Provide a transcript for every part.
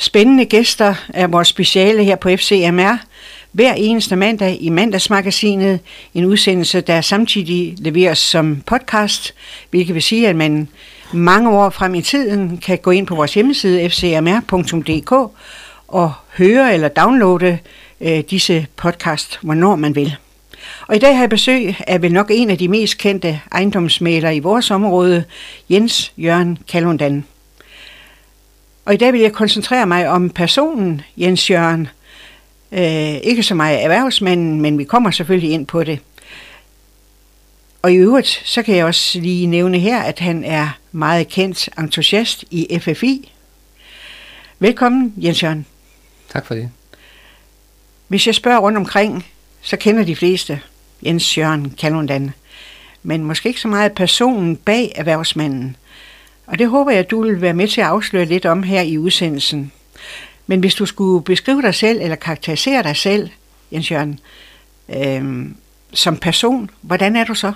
Spændende gæster er vores speciale her på FCMR. Hver eneste mandag i mandagsmagasinet. En udsendelse, der samtidig leveres som podcast, hvilket vil sige, at man mange år frem i tiden kan gå ind på vores hjemmeside fcmr.dk og høre eller downloade øh, disse podcast, hvornår man vil. Og i dag har jeg besøg af vel nok en af de mest kendte ejendomsmalere i vores område, Jens Jørgen Kalundan. Og i dag vil jeg koncentrere mig om personen Jens Jørgen. Øh, ikke så meget erhvervsmanden, men vi kommer selvfølgelig ind på det. Og i øvrigt, så kan jeg også lige nævne her, at han er meget kendt entusiast i FFI. Velkommen, Jens Jørgen. Tak for det. Hvis jeg spørger rundt omkring, så kender de fleste Jens Jørgen Kalundan. Men måske ikke så meget personen bag erhvervsmanden. Og det håber jeg, at du vil være med til at afsløre lidt om her i udsendelsen. Men hvis du skulle beskrive dig selv, eller karakterisere dig selv, Jens Jørgen, øh, som person, hvordan er du så?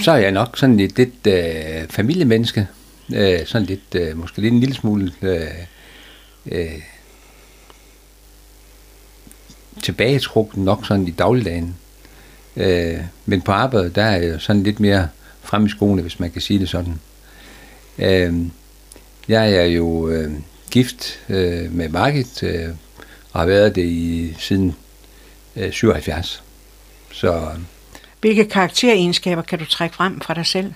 Så er jeg nok sådan lidt, lidt øh, familiemenneske. Øh, sådan lidt, øh, måske lidt en lille smule øh, øh, tilbagetrukken nok sådan i dagligdagen. Øh, men på arbejdet, der er jeg sådan lidt mere frem i skoene, hvis man kan sige det sådan. Øh, jeg er jo øh, gift øh, med Margit, øh, og har været det i siden øh, 77. Så, Hvilke karakteregenskaber kan du trække frem fra dig selv?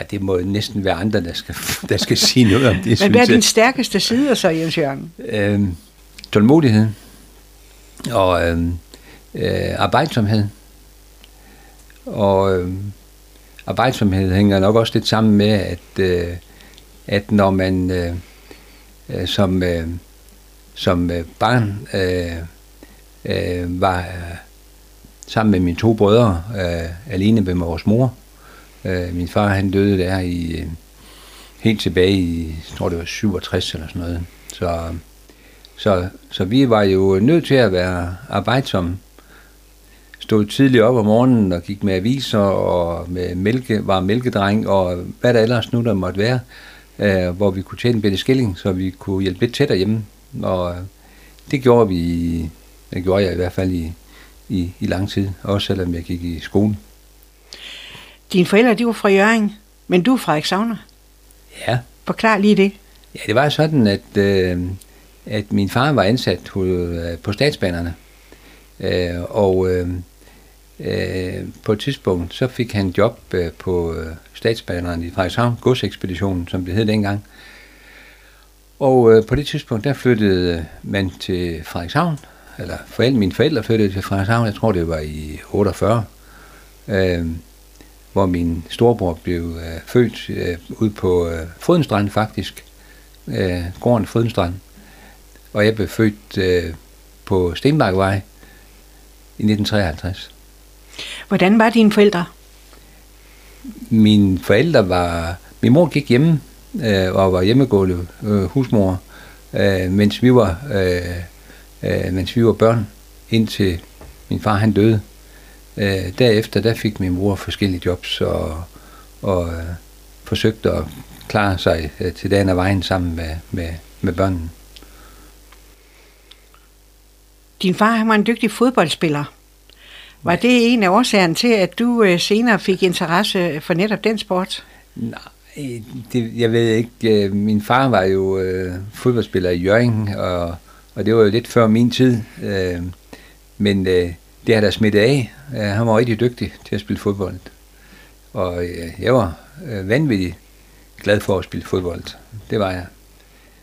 ej, det må næsten være andre, der skal, der skal sige noget om det, Men hvad er jeg. din stærkeste side så, Jens Jørgen? øh, tålmodighed og øh, øh, arbejdsomhed. Og øh, arbejdsomhed hænger nok også lidt sammen med, at, øh, at når man øh, øh som, øh, som øh, barn øh, øh, var øh, sammen med mine to brødre øh, alene med vores mor. Øh, min far han døde der i øh, helt tilbage i, jeg tror det var 67 eller sådan noget. Så, så, så vi var jo nødt til at være arbejdsomme. Stod tidligt op om morgenen og gik med aviser og med mælke, var mælkedreng og hvad der ellers nu der måtte være, øh, hvor vi kunne tjene en bitte skilling, så vi kunne hjælpe lidt tættere hjemme. Og øh, det gjorde vi, det gjorde jeg i hvert fald i, i, i lang tid, også selvom jeg gik i skole. Dine forældre, de var fra Jørgen, men du er fra Exauna. Ja, Forklar lige det. Ja, det var sådan, at, øh, at min far var ansat på, øh, på statsbanerne. Øh, og øh, øh, på et tidspunkt, så fik han job øh, på øh, statsbanerne i Frederikshavn, godsekspeditionen, som det hed dengang. Og øh, på det tidspunkt, der flyttede man til Frederikshavn, eller forældre, mine forældre flyttede til Frederikshavn, jeg tror det var i 48, øh, hvor min storebror blev øh, født øh, ude på øh, Frydenstrand faktisk, øh, gården Frydenstrand. Og jeg blev født øh, på Stenbakkevej i 1953. Hvordan var dine forældre? Mine forældre var... Min mor gik hjemme øh, og var hjemmegående øh, husmor, øh, mens, vi var, øh, øh, mens vi var børn, indtil min far han døde. Øh, derefter der fik min mor forskellige jobs og, og øh, forsøgte at klare sig øh, til dagen af vejen sammen med, med, med børnene. Din far han var en dygtig fodboldspiller. Var det en af årsagerne til, at du øh, senere fik interesse for netop den sport? Nej, det, jeg ved ikke. øh, Min far var jo øh, fodboldspiller i Jørgen, og, og det var jo lidt før min tid. Øh, men øh, det har da smittet af. Øh, han var rigtig dygtig til at spille fodbold. Og øh, jeg var øh, vanvittigt glad for at spille fodbold. Det var jeg.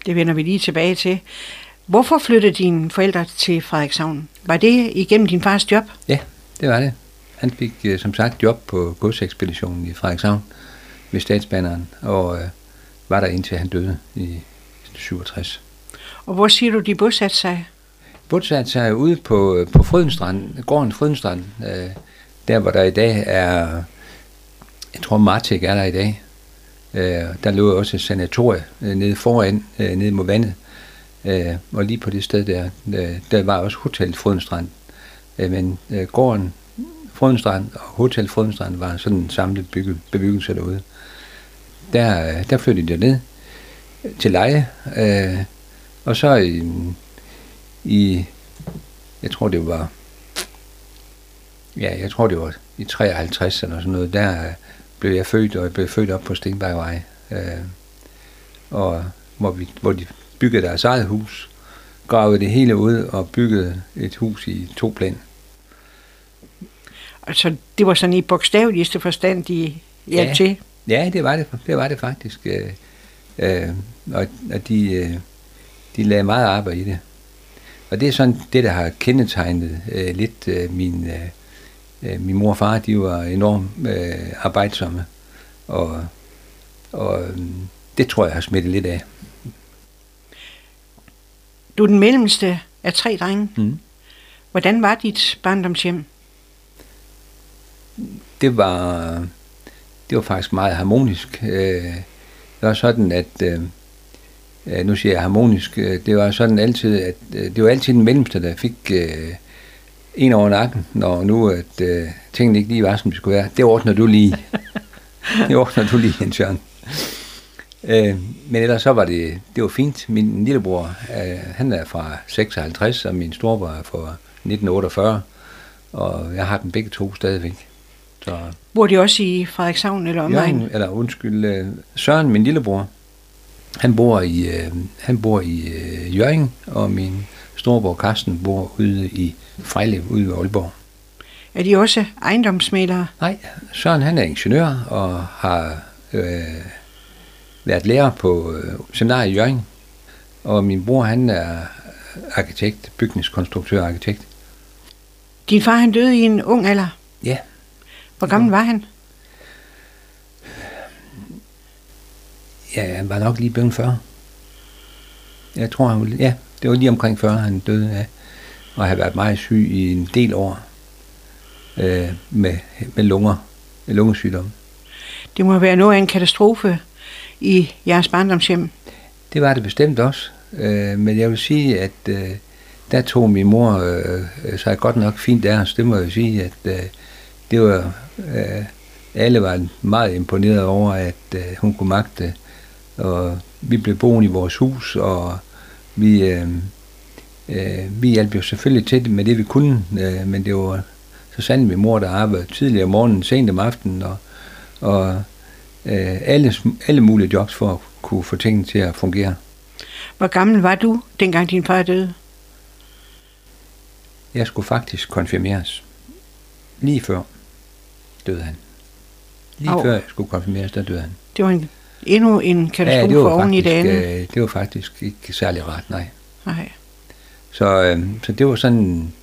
Det vender vi lige tilbage til. Hvorfor flyttede dine forældre til Frederikshavn? Var det igennem din fars job? Ja, det var det. Han fik øh, som sagt job på godsekspeditionen i Frederikshavn ved statsbaneren, og øh, var der indtil han døde i 67. Og hvor siger du, de bosatte sig? Bodsat sig ude på, på Frydenstrand, gården Frydenstrand, øh, der hvor der i dag er, jeg tror Martik er der i dag. Øh, der lå også et sanatorie øh, nede foran, øh, nede mod vandet. Øh, og lige på det sted der, øh, der var også Hotel Frydenstrand. Øh, men øh, gården Frødenstrand og Hotel Frødenstrand var sådan en samlet bygge, bebyggelse derude. Der, øh, der flyttede de ned. til leje. Øh, og så i, i, jeg tror det var, ja, jeg tror det var i 53 eller sådan noget, der øh, blev jeg født, og jeg blev født op på Stenbergvej. Øh, og hvor, vi, hvor de byggede deres eget hus, gravede det hele ud og byggede et hus i to plan. Altså, det var sådan i bogstaveligste forstand, de hjalp Ja. til. Ja, det var det, det, var det faktisk. Øh, øh, og og de, øh, de lagde meget arbejde i det. Og det er sådan det, der har kendetegnet øh, lidt øh, min, øh, øh, min mor og far. De var enormt øh, arbejdsomme. Og, og øh, det tror jeg har smittet lidt af. Du er den mellemste af tre drenge. Mm. Hvordan var dit barndomshjem? Det var, det var faktisk meget harmonisk. Øh, Det var sådan, at, øh, nu siger jeg harmonisk, øh, det var sådan altid, at øh, det var altid den mellemste, der fik øh, en over nakken, når nu at øh, tingene ikke lige var, som de skulle være. Det ordner du lige. det ordner du lige, Jens Jørgen. Øh, men ellers så var det, det var fint. Min lillebror, øh, han er fra 56, og min storebror er fra 1948, og jeg har dem begge to stadigvæk. Så Bor de også i Frederikshavn eller omegn? Jørgen, eller undskyld, øh, Søren, min lillebror, han bor i, øh, han bor i øh, Jørgen, og min storebror Carsten bor ude i Frejlev, ude i Aalborg. Er de også ejendomsmælere? Nej, Søren han er ingeniør og har øh, været lærer på øh, seminariet i Jørgen. Og min bror han er arkitekt, bygningskonstruktør og arkitekt. Din far han døde i en ung alder. Ja, Hvor gammel var han? ja han var nok lige blevet 40. Jeg tror, han var, ja, det var lige omkring 40, han døde af. Og har været meget syg i en del år øh, med, med lunger, med lungesygdom. Det må være noget af en katastrofe i jeres barndomshjem. Det var det bestemt også. Øh, men jeg vil sige, at øh, der tog min mor øh, sig godt nok fint af os. Det må jeg sige, at øh, det var, øh, alle var meget imponeret over, at øh, hun kunne magte. Og vi blev boende i vores hus, og vi, øh, øh, vi hjalp jo selvfølgelig til med det, vi kunne. Øh, men det var så sandt min mor, der arbejdede tidligere om morgenen, sent om aftenen, og, og øh, alle, alle mulige jobs for at kunne få tingene til at fungere. Hvor gammel var du, dengang din far døde? Jeg skulle faktisk konfirmeres. Lige før døde han. Lige Au. før jeg skulle konfirmeres, der døde han. Det var en, endnu en katastrofe det var, oven i det andet. øh, det var faktisk ikke særlig rart, nej. Nej. Så, øh, så det var sådan...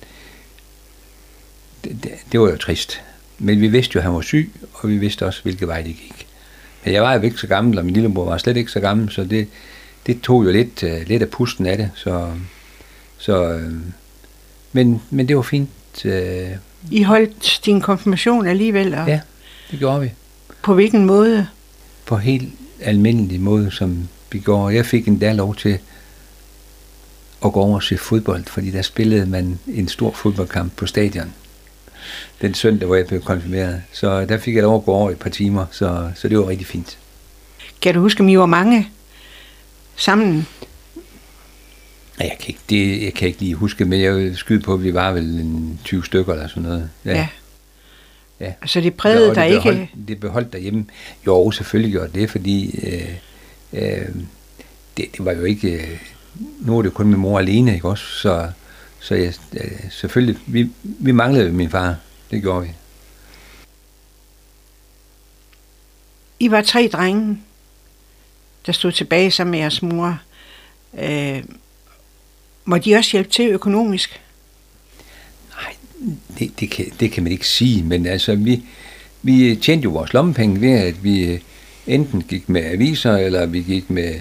Det, det, det var jo trist. Men vi vidste jo, at han var syg, og vi vidste også, hvilke vej det gik. Men jeg var jo ikke så gammel, og min lillebror var slet ikke så gammel, så det, det tog jo lidt, uh, lidt af pusten af det. Så, så, øh, men, men det var fint. Uh, I holdt din konfirmation alligevel, og Ja. det gjorde vi. på hvilken måde? På helt almindelig måde, som vi går. Jeg fik endda lov til at gå over og se fodbold, fordi der spillede man en stor fodboldkamp på stadion. Den søndag, hvor jeg blev konfirmeret. Så der fik jeg lov at gå over et par timer, så, så det var rigtig fint. Kan du huske, om I var mange sammen? Ja, Jeg kan, ikke, det, jeg kan ikke lige huske, men jeg vil skyde på, at vi var vel en 20 stykker eller sådan noget. Ja. Ja. Altså det prægede dig ikke... beholdt, Det beholdt derhjemme. Jo, selvfølgelig gjorde det, fordi øh, øh, det, det var jo ikke... Øh, nu er det kun min mor alene, ikke også? Så, så jeg, øh, selvfølgelig, vi, vi manglede min far. Det gjorde vi. I var tre drenge, der stod tilbage sammen med jeres mor. Øh, må de også hjælpe til økonomisk? Nej, det, det, kan, det kan man ikke sige, men altså, vi, vi tjente jo vores lommepenge ved, at vi øh, enten gik med aviser, eller vi gik med,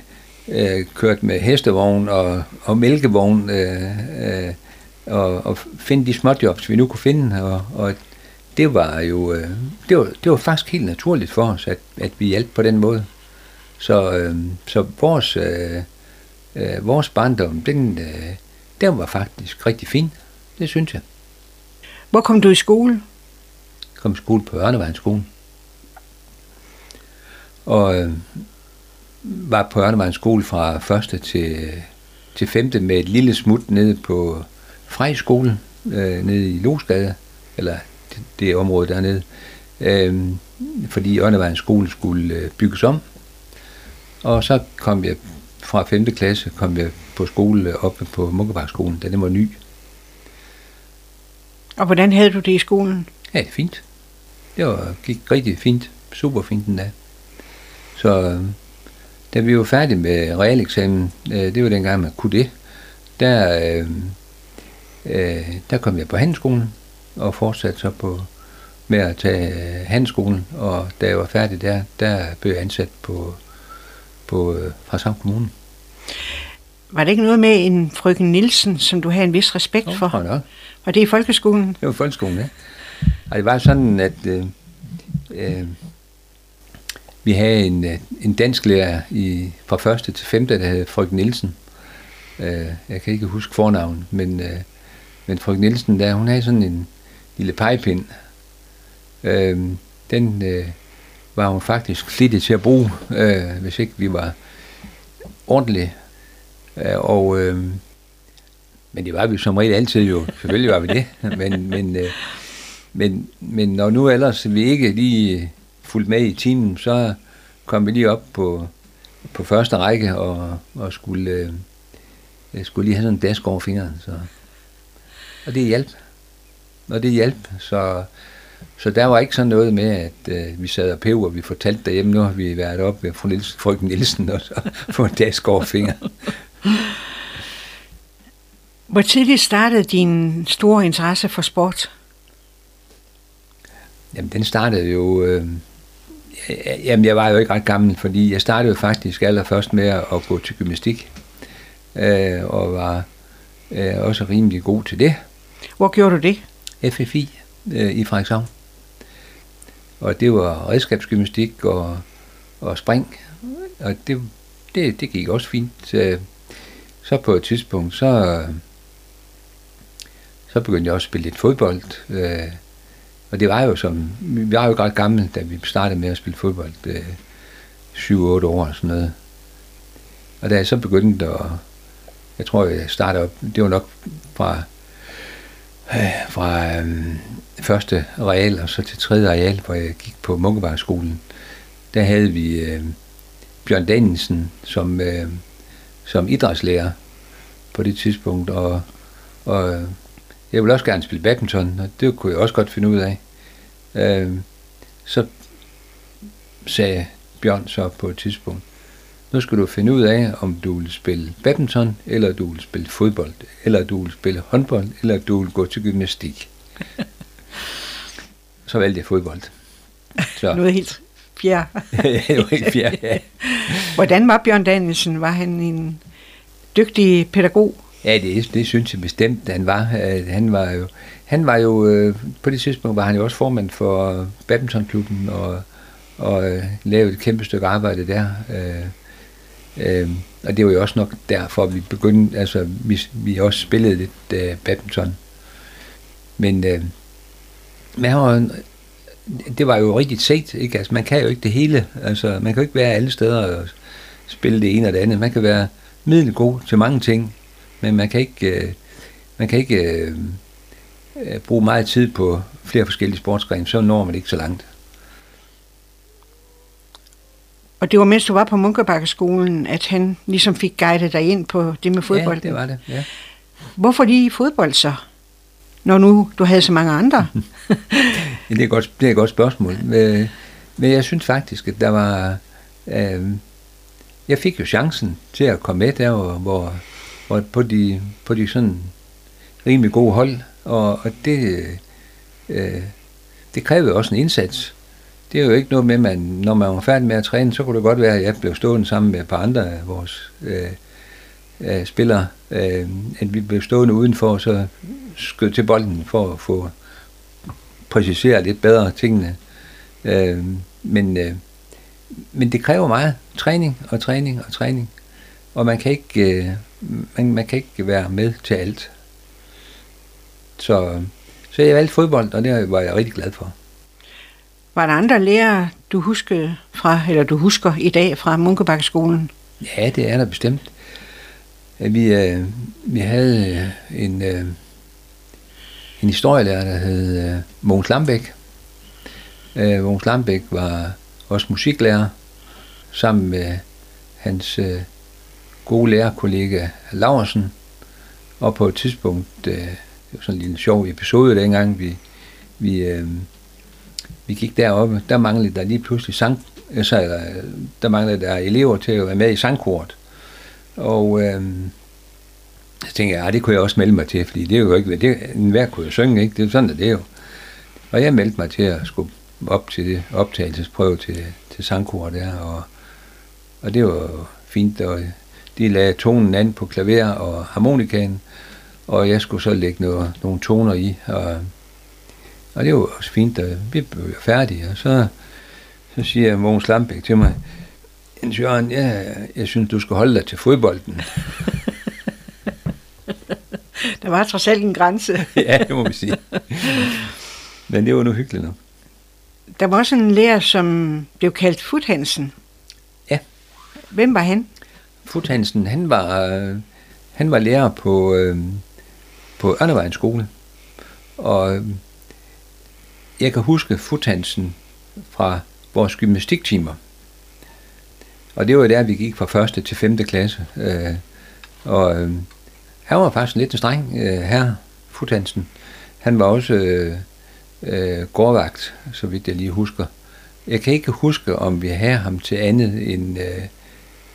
øh, kørt med hestevogn og, og mælkevogn, øh, øh, og, og finde de småjobs, vi nu kunne finde, og, og det var jo, øh, det var, det var faktisk helt naturligt for os, at, at vi hjalp på den måde. Så, øh, så vores, øh, øh, vores barndom, den, øh, den var faktisk rigtig fin. Det synes jeg. Hvor kom du i skole? kom i skole på Ørnevejens. Og øh, var på Ørnevejens skole fra første til, til femte med et lille smut nede på Frej skole, øh, nede i Losgade, eller det, det område dernede, øh, fordi Ørnevejens skole skulle øh, bygges om. Og så kom jeg fra 5. klasse kom jeg på skole oppe på Munkebarkskolen, da den var ny. Og hvordan havde du det i skolen? Ja, fint. Det var, gik rigtig fint. Super fint den dag. Så øh, da vi var færdige med realeksamen, øh, det var dengang, man kunne det, der, øh, øh, der kom jeg på handelsskolen og fortsatte så på, med at tage handelsskolen, og da jeg var færdig der, der blev jeg ansat på, på, øh, fra samme kommune. Var det ikke noget med en frøken Nielsen, som du havde en vis respekt for? Jeg nok. Var det i folkeskolen? Det var folkeskolen, ja. Og det var sådan, at øh, øh, vi havde en, øh, en dansk lærer i, fra første til femte, der hed Frøken Nielsen. Øh, jeg kan ikke huske fornavnet, men, øh, men Frøken Nielsen, der, hun havde sådan en lille pegepind. Øh, den øh, var hun faktisk flittig til at bruge, øh, hvis ikke vi var ordentligt. Øh, og, øh, men det var vi som regel altid jo. Selvfølgelig var vi det. Men, men, øh, men, men når nu ellers vi ikke lige fulgte med i timen, så kom vi lige op på, på første række og, og skulle, øh, skulle lige have sådan en dask over fingeren. Så. Og det hjalp. Og det hjalp. Så, så der var ikke sådan noget med, at øh, vi sad og pev, og vi fortalte derhjemme, nu har vi været op med fru Nielsen, frøken Nielsen, og så få en fingeren. Hvor tidligt startede din store interesse for sport? Jamen, den startede jo... Øh, jamen, jeg var jo ikke ret gammel, fordi jeg startede jo faktisk allerførst med at gå til gymnastik, øh, og var øh, også rimelig god til det. Hvor gjorde du det? FFI øh, i Frederikshavn. Og det var redskabsgymnastik og, og spring, og det, det, det gik også fint. Så, så på et tidspunkt, så, så begyndte jeg også at spille lidt fodbold, øh, og det var jo som, vi var jo ret gamle, da vi startede med at spille fodbold, øh, 7-8 år og sådan noget. Og da jeg så begyndte at, jeg tror jeg startede op, det var nok fra, øh, fra øh, første real og så til tredje real, hvor jeg gik på Munkebarskolen, der havde vi øh, Bjørn Danielsen som, øh, som idrætslærer på det tidspunkt, og, og jeg ville også gerne spille badminton, og det kunne jeg også godt finde ud af. Øh, så sagde Bjørn så på et tidspunkt, nu skal du finde ud af, om du vil spille badminton, eller du vil spille fodbold, eller du vil spille håndbold, eller du vil gå til gymnastik så valgte jeg fodbold. Så. Noget helt fjerde. var helt fjerde, ja. Hvordan var Bjørn Danielsen? Var han en dygtig pædagog? Ja, det, det synes jeg bestemt, han var. Han var jo, han var jo øh, på det tidspunkt var han jo også formand for badmintonklubben og, og øh, lavede et kæmpe stykke arbejde der. Øh, øh, og det var jo også nok derfor, vi begyndte, altså vi, vi også spillede lidt øh, badminton. Men, øh, men det var jo rigtigt set, ikke? Altså, man kan jo ikke det hele. Altså, man kan jo ikke være alle steder og spille det ene og det andet. Man kan være middelgod til mange ting, men man kan ikke, øh, man kan ikke øh, øh, bruge meget tid på flere forskellige sportsgrene, så når man ikke så langt. Og det var mens du var på Munkebakkeskolen, at han ligesom fik guidet dig ind på det med fodbold? Ja, det var det, ja. Hvorfor lige fodbold så, når nu du havde så mange andre? det, er et godt, det er et godt spørgsmål. Men, men jeg synes faktisk, at der var... Øh, jeg fik jo chancen til at komme med der, hvor, hvor på de, på de sådan rimelig gode hold, og, og det, øh, det krævede også en indsats. Det er jo ikke noget med, man, når man var færdig med at træne, så kunne det godt være, at jeg blev stående sammen med et par andre af vores øh, øh, spillere, øh, at vi blev stående udenfor, og så skød til bolden for at få præciseret lidt bedre tingene. Øh, men, øh, men det kræver meget træning og træning og træning, og man kan ikke, øh, man, man kan ikke være med til alt. Så, så jeg valgte fodbold, og det var jeg rigtig glad for. Var der andre lærere, du husker fra, eller du husker i dag fra Munkebakkeskolen? Ja, det er der bestemt. Øh, vi, øh, vi havde øh, en, øh, en historielærer, der hed øh, Mogens Lambæk. Øh, Mogens Lambæk var også musiklærer, sammen med hans øh, gode lærerkollega Laversen. Og på et tidspunkt, øh, det var sådan en lille sjov episode dengang, vi, vi, øh, vi gik deroppe, der manglede der lige pludselig sang, øh, så, der manglede der elever til at være med i sangkort. Og øh, så tænkte jeg, ja, det kunne jeg også melde mig til, fordi det er jo ikke, det, enhver kunne jo synge, ikke? Det er sådan, det er jo. Og jeg meldte mig til at skulle op til det optagelsesprøve til, til sangkor der, og, og det var fint, og de lagde tonen an på klaver og harmonikaen, og jeg skulle så lægge noget, nogle toner i, og, og det var også fint, og vi blev færdige, og så, så siger Mogens Lambæk til mig, Jens Jørgen, jeg, jeg synes, du skal holde dig til fodbolden. Der var trods alt en grænse. ja, det må vi sige. Men det var nu hyggeligt nok. Der var også en lærer, som blev kaldt Futhansen. Ja. Hvem var han? Futhansen, han var, øh, han var lærer på, øh, på Ørnevejens skole. Og øh, jeg kan huske Futhansen fra vores gymnastiktimer. Og det var der, vi gik fra første til femte klasse. Øh, og øh, han var faktisk lidt en streng øh, herre, Futhansen. Han var også øh, øh, gårdvagt, så vidt jeg lige husker. Jeg kan ikke huske, om vi havde ham til andet end, øh,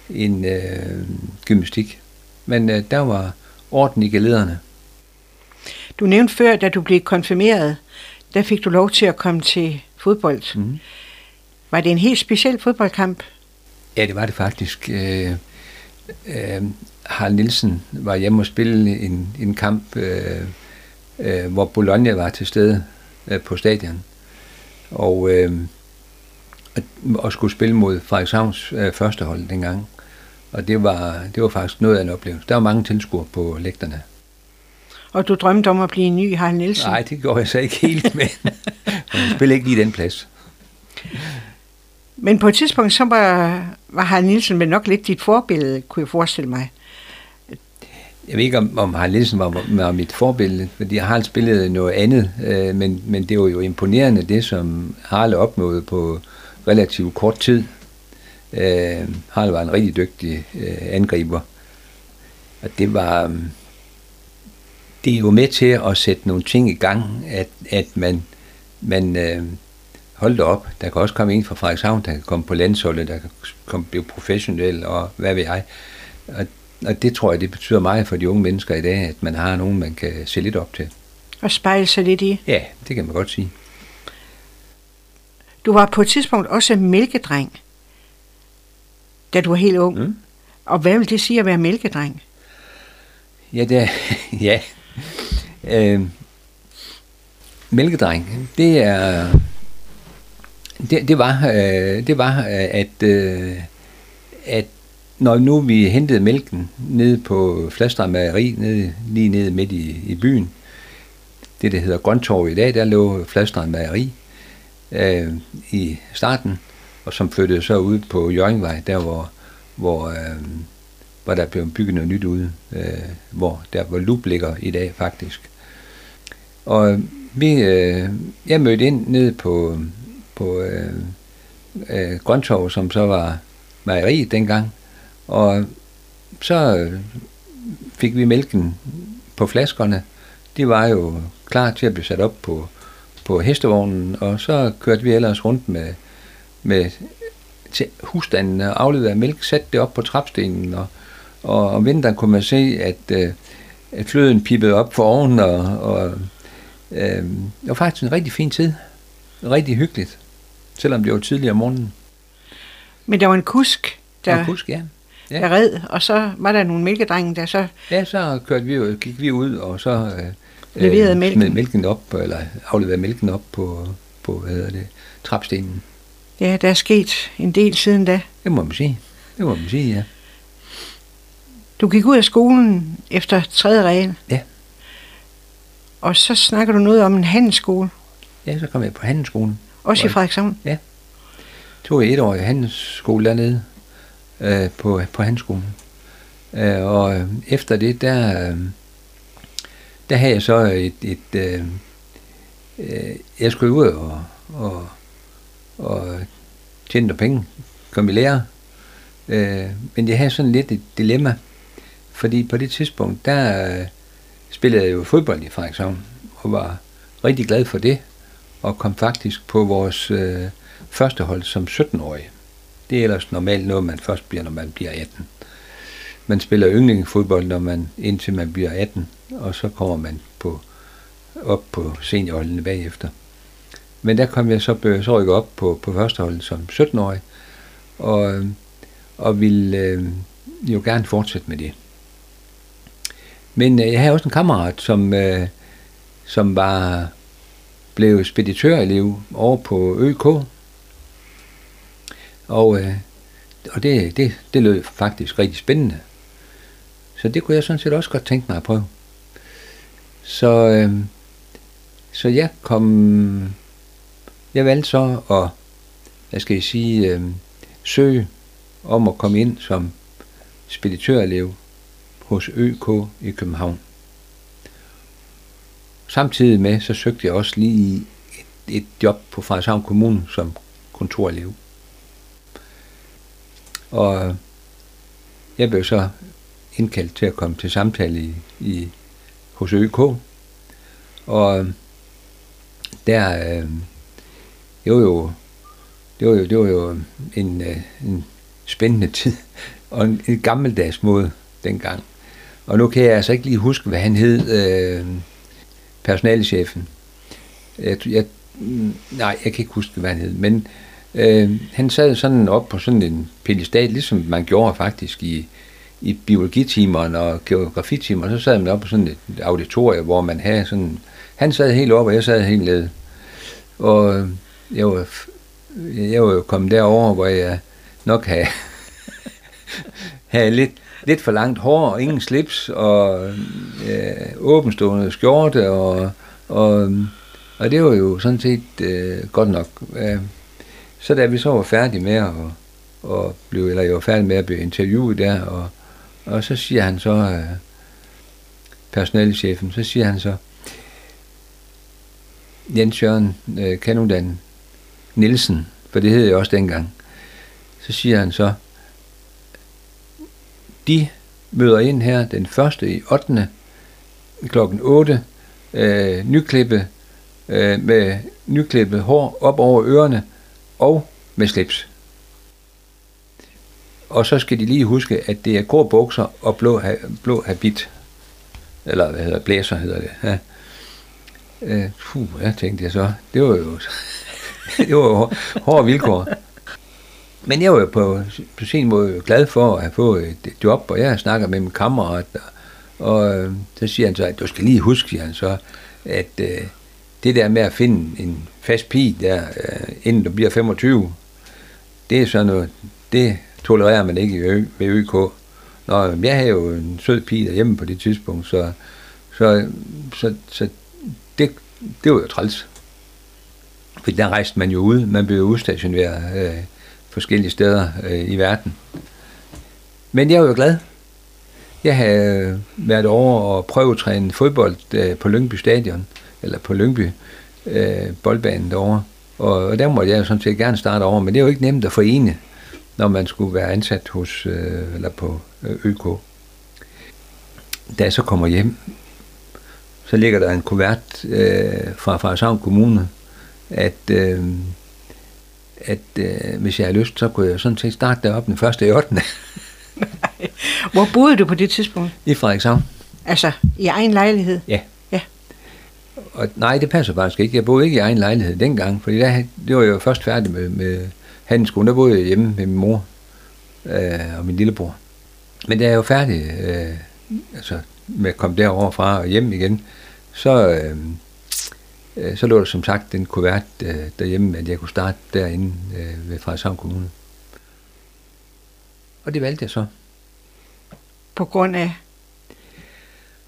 end øh, gymnastik. Men øh, der var orden i gelederne. Du nævnte før, da du blev konfirmeret, der fik du lov til at komme til fodbold. Mm. Var det en helt speciel fodboldkamp? Ja, det var det faktisk. Øh, øh, Harald Nielsen var hjemme og spille en, en kamp, øh, øh, hvor Bologna var til stede øh, på stadion. Og, øh, og skulle spille mod Frederikshavns øh, første hold dengang. Og det var, det var faktisk noget af en oplevelse. Der var mange tilskuere på lægterne. Og du drømte om at blive en ny Harald Nielsen? Nej, det gjorde jeg så ikke helt, men jeg spillede ikke lige den plads. Men på et tidspunkt, så var, var Harald Nielsen med nok lidt dit forbillede, kunne jeg forestille mig. Jeg ved ikke, om, om Harald Nielsen var, var mit forbillede, fordi Harald spillede noget andet, øh, men, men det var jo imponerende, det som Harald opnåede på relativt kort tid. Øh, Harald var en rigtig dygtig øh, angriber, og det var... Øh, det er jo med til at sætte nogle ting i gang, at, at man, man øh, hold da op, der kan også komme en fra Frederikshavn, der kan komme på landsholdet, der kan komme, blive professionel, og hvad ved jeg. Og, og det tror jeg, det betyder meget for de unge mennesker i dag, at man har nogen, man kan se lidt op til. Og spejle sig lidt i. Ja, det kan man godt sige. Du var på et tidspunkt også mælkedreng, da du var helt ung. Mm. Og hvad vil det sige at være mælkedreng? Ja, det, ja. Øh, mælkedreng, det er det, det var, øh, det var øh, at, øh, at når nu vi hentede mælken nede på Flastrand Mageri, nede, lige nede midt i, i byen, det der hedder Grøntorv i dag, der lå Flastrand Mageri øh, i starten, og som flyttede så ud på Jørgenvej, der hvor, hvor, øh, hvor der blev bygget noget nyt ude, øh, hvor der hvor Lup ligger i dag faktisk. Og øh, vi, øh, jeg mødte ind nede på, på øh, øh, Grøntorv, som så var mejeri dengang. Og så øh, fik vi mælken på flaskerne. De var jo klar til at blive sat op på, på hestevognen, og så kørte vi ellers rundt med, med til husstanden og afleverede mælk, satte det op på trapstenen, og, og om vinteren kunne man se, at, øh, at fløden pippede op for oven, og, og øh, det var faktisk en rigtig fin tid. Rigtig hyggeligt selvom det var tidligere om morgenen. Men der var en kusk, der, en kusk, ja. ja. der red, og så var der nogle mælkedrenge, der så... Ja, så kørte vi, gik vi ud, og så øh, leverede mælken. mælken op, eller afleverede mælken op på, på hvad hedder det, trapstenen. Ja, der er sket en del siden da. Det må man sige. Det må man sige, ja. Du gik ud af skolen efter tredje regel. Ja. Og så snakker du noget om en handelsskole. Ja, så kom jeg på handelsskolen. Også i Frederikshavn? Ja. tog jeg et år i handelsskole dernede øh, på, på handelsskolen. Øh, og efter det, der, øh, der havde jeg så et, et øh, øh, jeg skulle ud og, og, og tjene nogle penge, kom i lære. Øh, men jeg havde sådan lidt et dilemma, fordi på det tidspunkt, der øh, spillede jeg jo fodbold i Frederikshavn, og var rigtig glad for det, og kom faktisk på vores øh, første hold som 17-årig. Det er ellers normalt noget, man først bliver, når man bliver 18. Man spiller yndlingsfodbold, når man, indtil man bliver 18, og så kommer man på, op på seniorholdene bagefter. Men der kom jeg så, så rykke op på, på førsteholdet som 17-årig, og, øh, og ville øh, jo gerne fortsætte med det. Men øh, jeg havde også en kammerat, som, øh, som var blev speditørelev over på ØK. Og, øh, og det, det, det lød faktisk rigtig spændende. Så det kunne jeg sådan set også godt tænke mig at prøve. Så, øh, så jeg kom, jeg valgte så at, hvad skal jeg sige, øh, søge om at komme ind som speditørelev hos ØK i København. Samtidig med, så søgte jeg også lige et, et job på Frederikshavn Kommune som kontorelev. Og jeg blev så indkaldt til at komme til samtale i, i hos ØK. Og der, øh, det var jo, det var jo, det var jo en, øh, en spændende tid, og en, en gammeldags måde dengang. Og nu kan jeg altså ikke lige huske, hvad han hed, øh, personalchefen. Jeg, jeg, nej, jeg kan ikke huske, hvad han hed, men øh, han sad sådan op på sådan en pedestal, ligesom man gjorde faktisk i, i biologitimerne og geografitimerne, så sad man op på sådan et auditorium, hvor man havde sådan, han sad helt op, og jeg sad helt nede. Og øh, jeg var, jeg var jo kommet derover, hvor jeg nok havde, havde lidt, lidt for langt hår, ingen slips, og øh, åbenstående skjorte, og, og, og det var jo sådan set øh, godt nok. Øh, så da vi så var færdige med at og blev, eller jeg var færdig med at blive interviewet der, og, og så siger han så, øh, personalchefen, så siger han så, Jens Jørgen øh, Kanudan Nielsen, for det hed jeg også dengang, så siger han så, de møder ind her den første i 8. klokken 8, øh, nyklippe, øh, med nyklippet hår op over ørerne og med slips. Og så skal de lige huske, at det er grå bukser og blå, blå habit. Eller hvad hedder blæser hedder det. Ja. Øh, puh, jeg tænkte jeg så. Det var jo, det var jo hårde vilkår. Men jeg var jo på, på sin måde glad for at have fået et job, og jeg snakker med min kammerat, og, og øh, så siger han så, at du skal lige huske, siger han så, at øh, det der med at finde en fast pige der, øh, inden du bliver 25, det er sådan noget, det tolererer man ikke ved ØK. Nå, jeg havde jo en sød pige derhjemme på det tidspunkt, så, så, så, så det, det var jo træls. For der rejste man jo ud, man blev udstationeret øh, forskellige steder øh, i verden. Men jeg var jo glad. Jeg havde øh, været over og prøvetræne fodbold øh, på Lyngby Stadion, eller på Lyngby øh, boldbanen derovre. Og, og der måtte jeg jo sådan set gerne starte over, men det er jo ikke nemt at forene, når man skulle være ansat hos, øh, eller på øh, ØK. Da jeg så kommer hjem, så ligger der en kuvert øh, fra Frederikshavn Kommune, at øh, at øh, hvis jeg havde lyst, så kunne jeg sådan set starte deroppe den første i 8. Hvor boede du på det tidspunkt? I Frederikshavn. Altså, i egen lejlighed? Ja. Ja. Og nej, det passer faktisk ikke. Jeg boede ikke i egen lejlighed dengang, fordi der, det var jeg jo først færdig med, med handelsskolen. Der boede jeg hjemme med min mor øh, og min lillebror. Men da jeg var færdig øh, altså, med at komme derover fra og hjem igen, så, øh, øh, så lå der som sagt den kuvert øh, derhjemme, at jeg kunne starte derinde øh, ved Frederikshavn Kommune. Og det valgte jeg så. På grund af?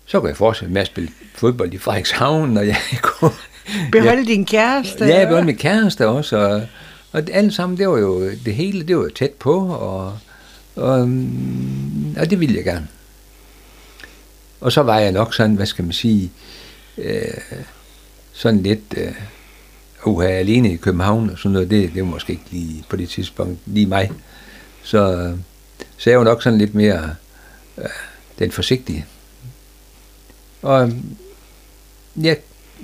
Så kunne jeg fortsætte med at spille fodbold i Frederikshavn, og jeg kunne... Beholde din kæreste? Ja, jeg beholde min kæreste også, og, Og det alt sammen, det var jo det hele, det var jo tæt på, og, og, mm, og det ville jeg gerne. Og så var jeg nok sådan, hvad skal man sige, øh, sådan lidt øh, uha, alene i København og sådan noget, det, det var måske ikke lige på det tidspunkt lige mig. Så, så jeg var nok sådan lidt mere øh, den forsigtige. Og jeg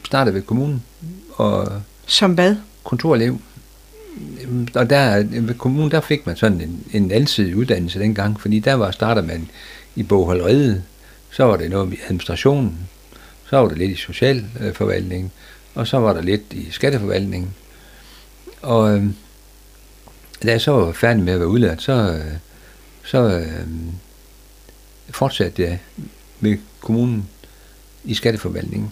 startede ved kommunen. Og Som hvad? kontorelev. Og der, ved kommunen, der fik man sådan en, en alsidig uddannelse dengang, fordi der var, starter man i bogholderiet, så var det noget med administrationen, så var det lidt i socialforvaltningen, og så var der lidt i skatteforvaltningen. Og øh, da jeg så var færdig med at være udlært, så, øh, så øh, fortsatte jeg med kommunen i skatteforvaltningen.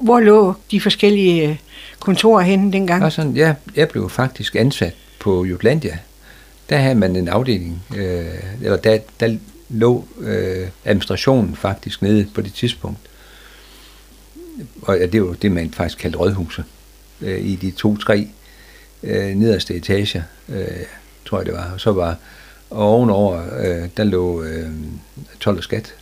Hvor lå de forskellige øh, kontorer henne dengang? Og sådan, ja, jeg blev faktisk ansat på Jutlandia. Der havde man en afdeling, øh, eller der, der lå øh, administrationen faktisk nede på det tidspunkt. Og ja, det var det, man faktisk kaldte rådhuset. Øh, I de to-tre øh, nederste etager, øh, tror jeg det var. Og så var og ovenover, øh, der lå øh, 12 og skat.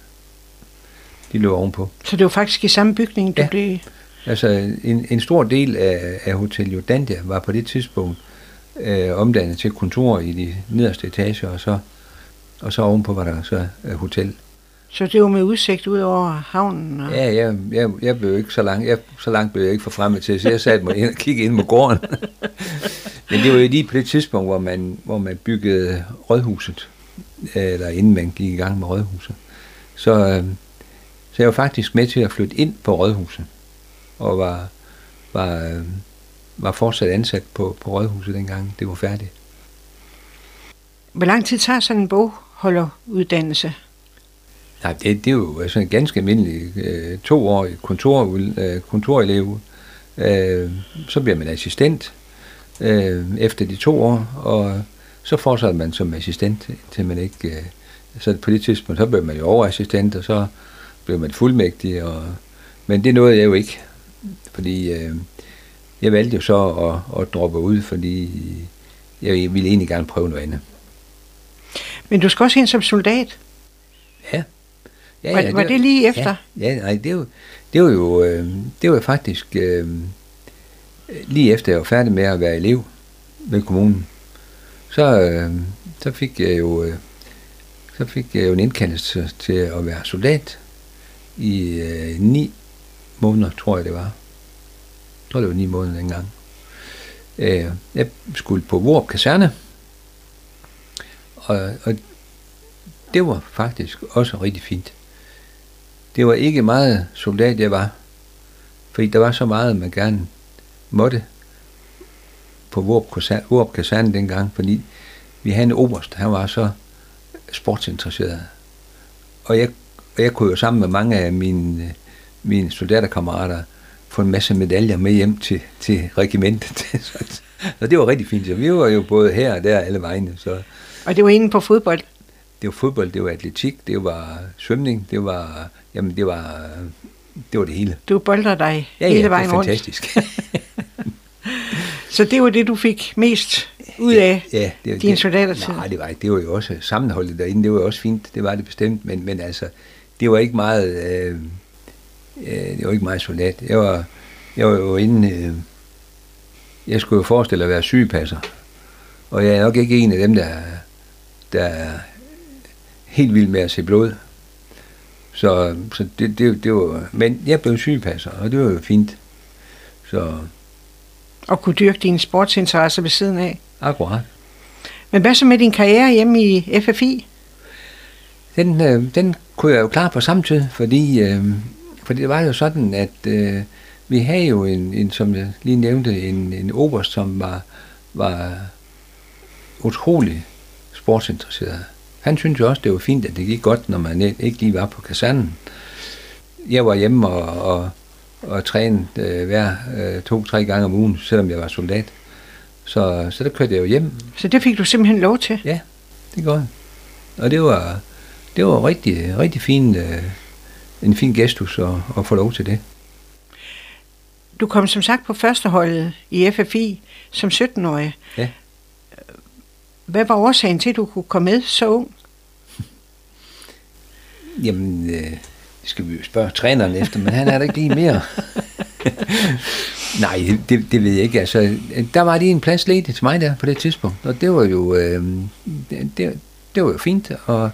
De lå ovenpå. Så det var faktisk i samme bygning, du Ja. blev... Altså, en, en stor del af, af Hotel Jordandia var på det tidspunkt øh, omdannet til kontor i de nederste etager, og så, og så ovenpå var der så øh, hotel. Så det var med udsigt ud over havnen? Og... Ja, jeg, jeg, jeg blev ikke så langt, jeg, så langt blev jeg ikke forfremmet til, så jeg satte mig ind og kiggede ind på gården. Men det var jo lige på det tidspunkt, hvor man, hvor man byggede rådhuset, eller inden man gik i gang med rådhuset. Så, øh, så jeg var faktisk med til at flytte ind på rådhuset, og var, var, øh, var fortsat ansat på, på rådhuset dengang det var færdigt. Hvor lang tid tager sådan en bogholderuddannelse? Nej, det, det er jo altså en ganske almindelig øh, toårig kontor, øh, kontorelev. Øh, så bliver man assistent øh, efter de to år, og så fortsætter man som assistent, til man ikke... Øh, så på det tidspunkt, så bliver man jo overassistent, og så bliver man fuldmægtig. Og, men det nåede jeg jo ikke, fordi øh, jeg valgte jo så at, at droppe ud, fordi jeg ville egentlig gerne prøve noget andet. Men du skal også ind som soldat. Ja. Ja, var, var det lige efter? Ja, ja nej, det var, det var jo øh, det var faktisk øh, lige efter jeg var færdig med at være elev ved kommunen. Så, øh, så fik jeg jo øh, så fik jeg jo en indkaldelse til at være soldat i øh, ni måneder, tror jeg det var. Jeg tror det var ni måneder dengang. Øh, jeg skulle på Vorup Kaserne, og, og det var faktisk også rigtig fint. Det var ikke meget soldat, jeg var. Fordi der var så meget, man gerne måtte på Vorup Kaserne dengang, fordi vi havde en oberst, han var så sportsinteresseret. Og jeg, og jeg kunne jo sammen med mange af mine, mine soldaterkammerater få en masse medaljer med hjem til, til regimentet. så det var rigtig fint. Så vi var jo både her og der alle vegne. Så og det var inde på fodbold? det var fodbold, det var atletik, det var svømning, det var, jamen det var, det var det hele. Du bolder dig ja, hele ja, vejen det var fantastisk. Så det var det, du fik mest ud af ja, ja, det, det, soldatertid? Nej, det var ikke. Det var jo også sammenholdet derinde, det var jo også fint, det var det bestemt, men, men altså, det var ikke meget, øh, øh, det var ikke meget soldat. Jeg var, jeg var jo inde, øh, jeg skulle jo forestille at være sygepasser, og jeg er nok ikke en af dem, der, der er helt vild med at se blod. Så, så det, det, det var, men jeg blev sygepasser, og det var jo fint. Så Og kunne dyrke dine sportsinteresser ved siden af? akkurat. Men hvad så med din karriere hjemme i FFI? Den, øh, den kunne jeg jo klare på samme tid, fordi, øh, fordi det var jo sådan, at øh, vi havde jo en, en, som jeg lige nævnte, en, en oberst, som var, var utrolig sportsinteresseret. Han syntes jo også, det var fint, at det gik godt, når man ikke lige var på kasernen. Jeg var hjemme og, og, og trænede øh, hver øh, to-tre gange om ugen, selvom jeg var soldat. Så, så der kørte jeg jo hjem. Så det fik du simpelthen lov til? Ja, det gjorde jeg. Og det var, det var rigtig, rigtig fin, øh, en fin gestus at, at få lov til det. Du kom som sagt på førsteholdet i FFI som 17-årig. Ja. Hvad var årsagen til, at du kunne komme med så ung? Jamen, øh, det skal vi jo spørge træneren efter, men han er der ikke lige mere. Nej, det, det ved jeg ikke. Altså, der var lige en plads ledig til mig der på det tidspunkt, og det var jo, øh, det, det, var jo fint. Og,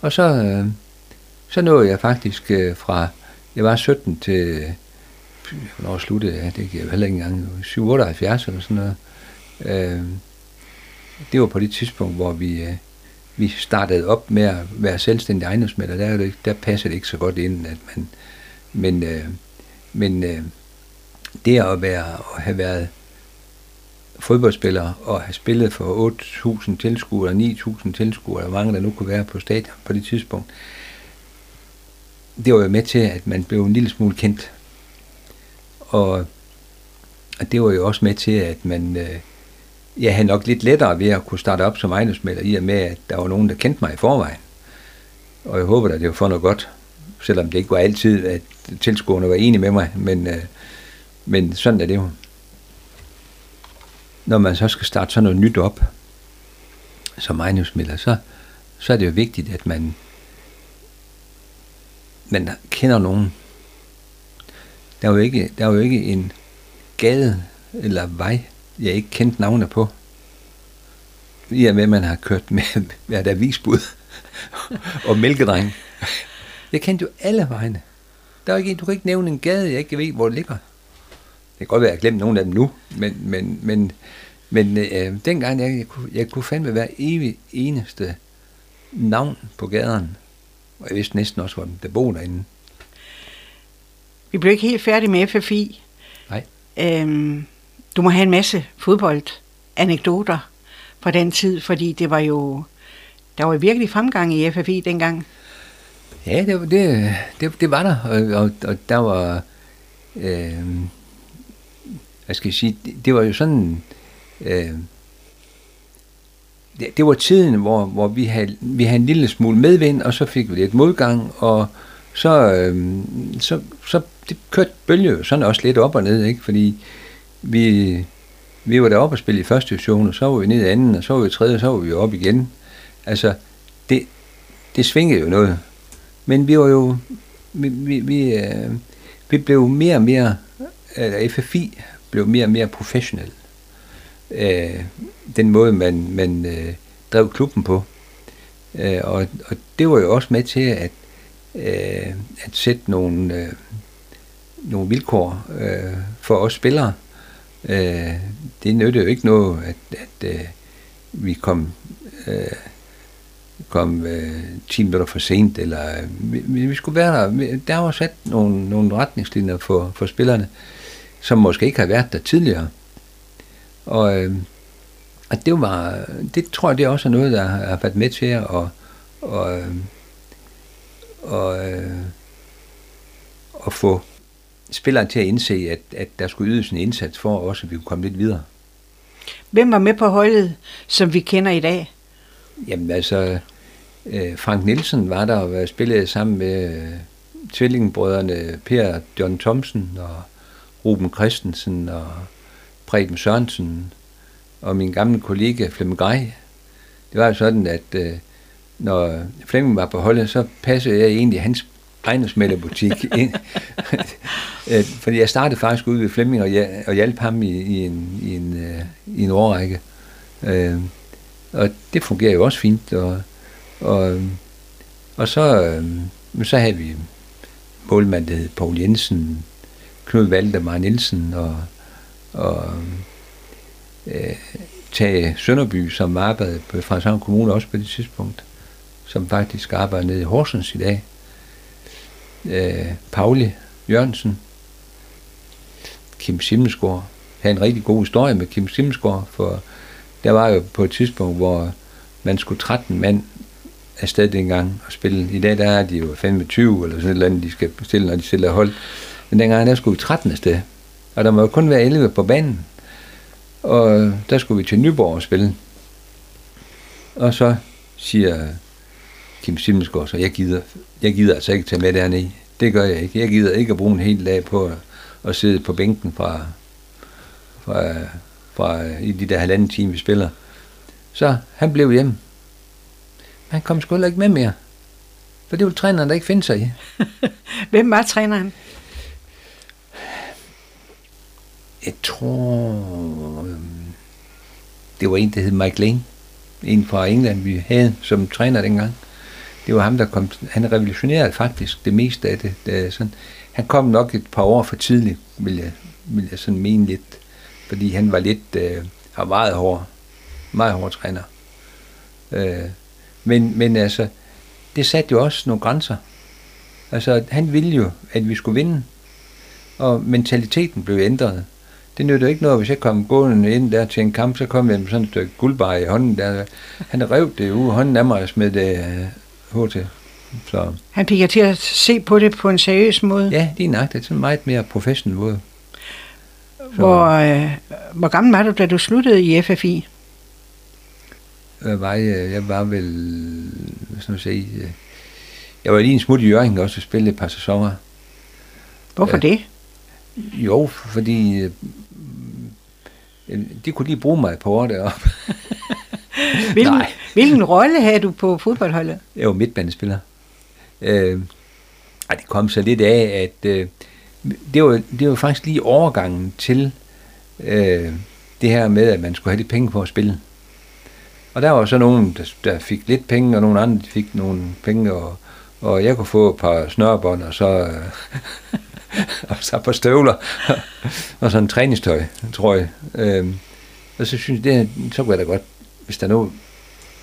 og så, øh, så nåede jeg faktisk øh, fra, jeg var 17 til, hvornår sluttede jeg? Det kan jeg heller ikke engang, 78 eller sådan noget. Øh, det var på det tidspunkt, hvor vi, øh, vi startede op med at være selvstændig ejendomsmælder. Der, det, der passer det ikke så godt ind, at man, men, øh, men øh, det at, være, at have været fodboldspiller og have spillet for 8.000 tilskuere, 9.000 tilskuere, eller hvor mange der nu kunne være på stadion på det tidspunkt, det var jo med til, at man blev en lille smule kendt. Og, og det var jo også med til, at man øh, jeg havde nok lidt lettere ved at kunne starte op som ejendomsmælder, i og med, at der var nogen, der kendte mig i forvejen. Og jeg håber, at det var for noget godt, selvom det ikke var altid, at tilskuerne var enige med mig, men, øh, men sådan er det jo. Når man så skal starte sådan noget nyt op, som ejendomsmælder, så, så er det jo vigtigt, at man, man kender nogen. Der er jo ikke, der er jo ikke en gade eller vej, jeg ikke kendte navne på. I og med, at man har kørt med, med avisbud og mælkedreng. Jeg kendte jo alle vejene. Der er ikke, en- du kan ikke nævne en gade, jeg ikke ved, hvor det ligger. Det kan godt være, at jeg har glemt nogle af dem nu, men, men, men, men øh, dengang, jeg, jeg, kunne, jeg kunne fandme være evig eneste navn på gaderne. Og jeg vidste næsten også, hvor der boede derinde. Vi blev ikke helt færdige med FFI. Nej. Øhm, du må have en masse fodboldanekdoter fra den tid, fordi det var jo, der var virkelig fremgang i FFI dengang. Ja, det, det, det, det var der, og, og, og der var, øh, hvad skal jeg sige, det, det var jo sådan, øh, det, det var tiden, hvor, hvor vi, havde, vi havde en lille smule medvind, og så fik vi lidt modgang, og så, øh, så, så det kørte bølge sådan også lidt op og ned, ikke? fordi vi, vi var deroppe og spille i første division, og så var vi ned i anden, og så var vi i tredje, og så var vi op igen. Altså, det, det svingede jo noget. Men vi var jo, vi, vi, vi, øh, vi blev mere og mere, eller FFI blev mere og mere professionel. Øh, den måde, man, man øh, drev klubben på. Øh, og, og det var jo også med til at, øh, at sætte nogle, øh, nogle vilkår øh, for os spillere. Øh, det nyttede jo ikke noget, at, at øh, vi kom øh, kom øh, 10 minutter for sent, eller øh, vi, vi skulle være der. Der var sat nogle, nogle retningslinjer for, for spillerne, som måske ikke har været der tidligere. Og, øh, og det var, det tror jeg, det også er noget, der har været med til at, og, og, øh, og, øh, få spilleren til at indse, at, at der skulle ydes en indsats for også, at vi kunne komme lidt videre. Hvem var med på holdet, som vi kender i dag? Jamen altså, øh, Frank Nielsen var der og spillede sammen med øh, tvillingebrødrene Per John Thomsen og Ruben Christensen og Preben Sørensen og min gamle kollega Flemming Grej. Det var jo sådan, at øh, når Flemming var på holdet, så passede jeg egentlig hans ejendomsmælderbutik ind. Øh, Fordi jeg startede faktisk ude ved Flemming og, og hjalp ham i, i, en, i, en, øh, i en årrække. Øh, og det fungerer jo også fint. Og, og, og så, øh, så havde vi målmand, der hed Poul Jensen, Knud Valdemar Nielsen og, og øh, Tage Sønderby, som arbejdede på Frederikshavn Kommune også på det tidspunkt, som faktisk arbejder nede i Horsens i dag. Øh, Pauli Jørgensen, Kim Simmelsgaard. Jeg havde en rigtig god historie med Kim Simmelsgaard, for der var jo på et tidspunkt, hvor man skulle 13 mand afsted dengang og spille. I dag der er de jo 25 eller sådan et eller andet, de skal bestille, når de stiller hold. Men dengang der skulle vi 13 afsted. Og der må jo kun være 11 på banen. Og der skulle vi til Nyborg og spille. Og så siger Kim Simmelsgaard, så jeg gider, jeg gider altså ikke tage med dernede. Det gør jeg ikke. Jeg gider ikke at bruge en hel dag på at, sidde på bænken fra, fra fra, i de der halvanden time, vi spiller. Så han blev hjemme. Men han kom sgu heller ikke med mere. For det var træneren, der ikke finde sig i. Hvem var træneren? Jeg tror, øhm, det var en, der hed Mike Lane. En fra England, vi havde som træner dengang. Det var ham, der kom, han revolutionerede faktisk det meste af det. det sådan, han kom nok et par år for tidligt, vil jeg, vil jeg sådan mene lidt. Fordi han var lidt, øh, har meget hård, meget hård træner. Øh, men, men altså, det satte jo også nogle grænser. Altså, han ville jo, at vi skulle vinde. Og mentaliteten blev ændret. Det nytter ikke noget, hvis jeg kom gående ind der til en kamp, så kom jeg med sådan et stykke guldbar i hånden der. Han rev det ud, hånden af mig med det øh, HT. Så. Han fik jer til at se på det på en seriøs måde? Ja, det er nøjagtigt. Sådan en meget mere professionel måde. Hvor, øh, hvor gammel var du, da du sluttede i FFI? Jeg var, jeg var vel, hvad skal man sige, øh, jeg var lige en smut i Jørgen også og spille et par sæsoner. Hvorfor ja. det? Jo, fordi øh, de kunne lige bruge mig på år deroppe. hvilken, Nej. hvilken rolle havde du på fodboldholdet? Jeg var midtbanespiller. Øh, og det kom så lidt af, at øh, det, var, det var faktisk lige overgangen til øh, det her med, at man skulle have lidt penge på at spille. Og der var så nogen, der, der fik lidt penge, og nogle andre fik nogle penge, og, og jeg kunne få et par snørbånd, og så, øh, og så på støvler, og sådan en træningstøj, tror jeg. Øhm, og så synes jeg, det, så kunne jeg da godt, hvis der er noget,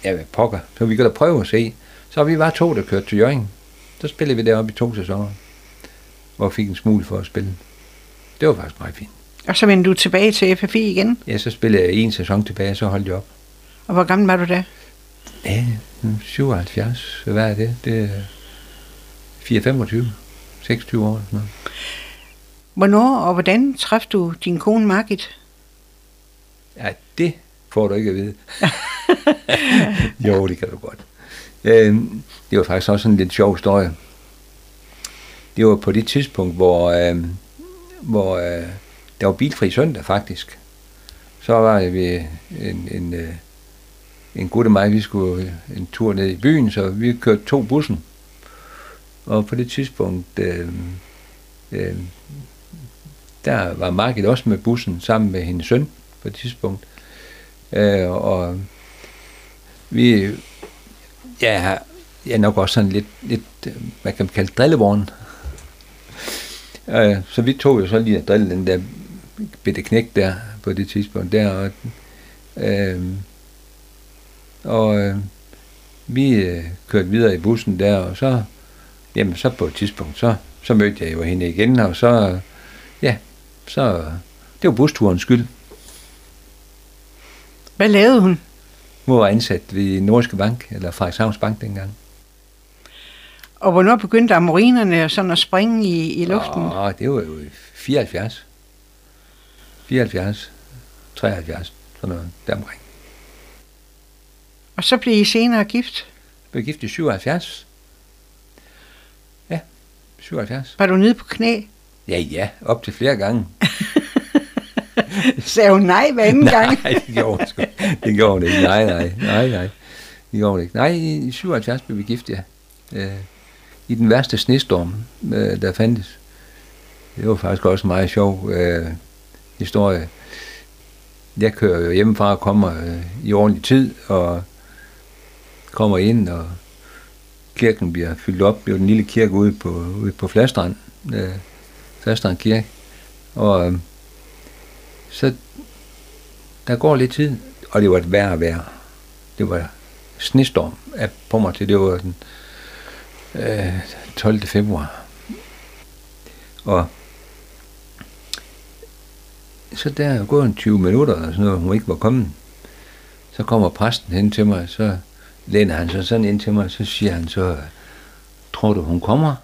ja, pokker, så vi kan da prøve at se. Så vi var to, der kørte til Jørgen. Så spillede vi deroppe i to sæsoner, hvor fik en smule for at spille. Det var faktisk meget fint. Og så vendte du tilbage til FFI igen? Ja, så spillede jeg en sæson tilbage, og så holdt jeg op. Og hvor gammel var du da? Ja, 77. Hvad er det? Det er 4-25. 26 år. Sådan noget. Hvornår og hvordan træffede du din kone Margit? Ja, det får du ikke at vide. jo, det kan du godt. Øh, det var faktisk også en lidt sjov historie. Det var på det tidspunkt, hvor, øh, hvor øh, der var bilfri søndag faktisk. Så var vi en, en, øh, en god og mig, vi skulle øh, en tur ned i byen, så vi kørte to bussen. Og på det tidspunkt, øh, øh, der var Margit også med bussen sammen med hendes søn på et tidspunkt. Øh, og vi, ja, jeg er nok også sådan lidt, lidt øh, hvad kan man kalde drillevogn. Øh, så vi tog jo så lige at drille den der bitte knæk der på det tidspunkt der. Og, øh, og øh, vi øh, kørte videre i bussen der, og så, jamen, så på et tidspunkt, så, så mødte jeg jo hende igen, og så, ja, så, det var busturens skyld. Hvad lavede hun? Hun var ansat ved Norske Bank, eller Frederikshavns Bank dengang. Og hvornår begyndte amorinerne sådan at springe i, i luften? Åh, det var jo 74. 74, 73, sådan noget deromkring. Og så blev I senere gift? Blev gift i 77. Ja, 77. Var du nede på knæ? Ja, ja, op til flere gange. Sagde hun nej hver anden gang? nej, det gjorde hun sgu. Det gjorde hun ikke. Nej, nej, nej, nej. Det gjorde hun ikke. Nej, i 77 blev vi gift, ja. Øh, I den værste snestorm, øh, der fandtes. Det var faktisk også en meget sjov øh, historie. Jeg kører jo hjemmefra og kommer øh, i ordentlig tid, og kommer ind, og kirken bliver fyldt op. Det er jo den lille kirke ude på, ude på Flastrand, øh, Flastrand Kirke. Og øh, så der går lidt tid, og det var et værre vejr. Det var snestorm af på mig til, det var den øh, 12. februar. Og så der er gået en 20 minutter, og sådan noget, hun ikke var kommet. Så kommer præsten hen til mig, så læner han sig sådan ind til mig, så siger han så, tror du, hun kommer?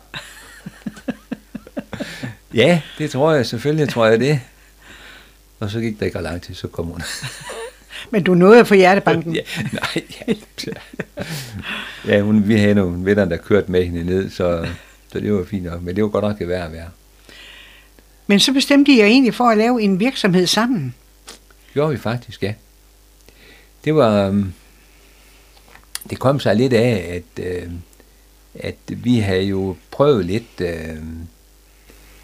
ja, det tror jeg, selvfølgelig tror jeg det. Og så gik der ikke lang tid, så kom hun. Men du nåede at få hjertebanken? ja, nej, ja. ja hun, vi havde nogle venner, der kørte med hende ned, så, så det var fint nok. Men det var godt nok det værd at være. Men så bestemte I jer egentlig for at lave en virksomhed sammen. gjorde vi faktisk, ja. Det var... Um, det kom sig lidt af, at, uh, at vi havde jo prøvet lidt... Uh,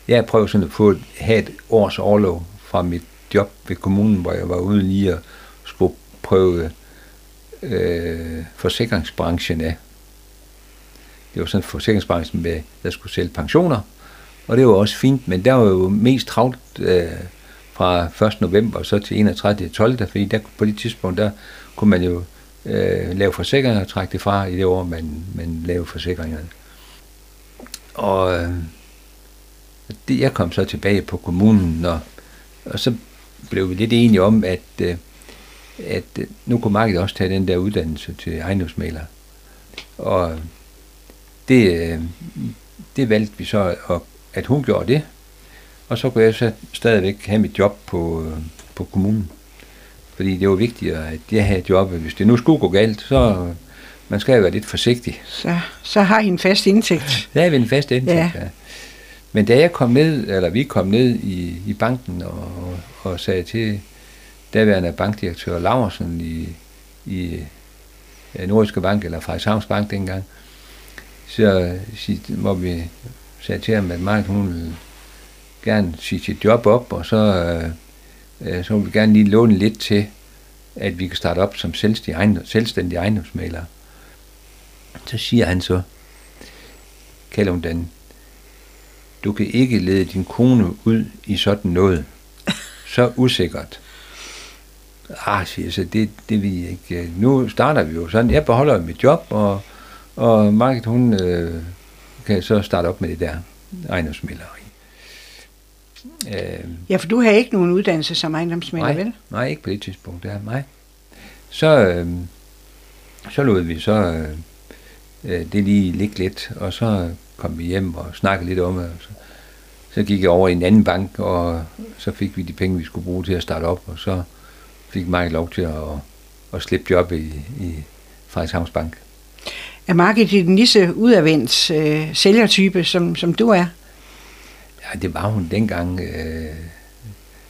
jeg prøvede sådan at få, have et års overlov fra mit job ved kommunen, hvor jeg var ude lige at skulle prøve øh, forsikringsbranchen af. Det var sådan forsikringsbranchen, med, der skulle sælge pensioner, og det var også fint, men der var jo mest travlt øh, fra 1. november så til 31. 12. fordi der, på det tidspunkt, der kunne man jo øh, lave forsikringer og trække det fra i det år, man, man lavede forsikringerne. Og øh, det, jeg kom så tilbage på kommunen, og, og så blev vi lidt enige om, at, øh, at øh, nu kunne markedet også tage den der uddannelse til ejendomsmaler. Og det, øh, det valgte vi så, at, at hun gjorde det, og så kunne jeg så stadigvæk have mit job på, på kommunen. Fordi det var vigtigere, at jeg havde jobbet. Hvis det nu skulle gå galt, så man skal jo være lidt forsigtig. Så, så har I en fast indtægt. Har vi en fast indtægt, ja. ja. Men da jeg kom ned, eller vi kom ned i, i banken og, og sagde til daværende bankdirektør Laversen i, i Nordiske Bank, eller Frederikshavns Bank dengang, så hvor vi sagde til ham, at Mark, hun ville gerne sige sit job op, og så, øh, øh så vil vi gerne lige låne lidt til, at vi kan starte op som selvstændig, ejendom, selvstændige ejendomsmalere. Så siger han så, kalder hun den, du kan ikke lede din kone ud i sådan noget. Så usikkert. Ah, siger så, det, det vil jeg ikke. Nu starter vi jo sådan, jeg beholder mit job, og, og Margit, hun øh, kan så starte op med det der ejendomsmæleri. Øh, ja, for du har ikke nogen uddannelse som ejendomsmælder, nej, vel? Nej, ikke på det tidspunkt, der nej. Så, øh, så lod vi så øh, øh, det lige ligge lidt, og så kom vi hjem og snakkede lidt om det. Så, så gik jeg over i en anden bank, og så fik vi de penge, vi skulle bruge til at starte op, og så fik mig lov til at, at slippe job i, i Frederikshavns Bank. Er Margit den lige så udadvendt øh, sælgertype, som, som du er? Ja, det var hun dengang. Øh,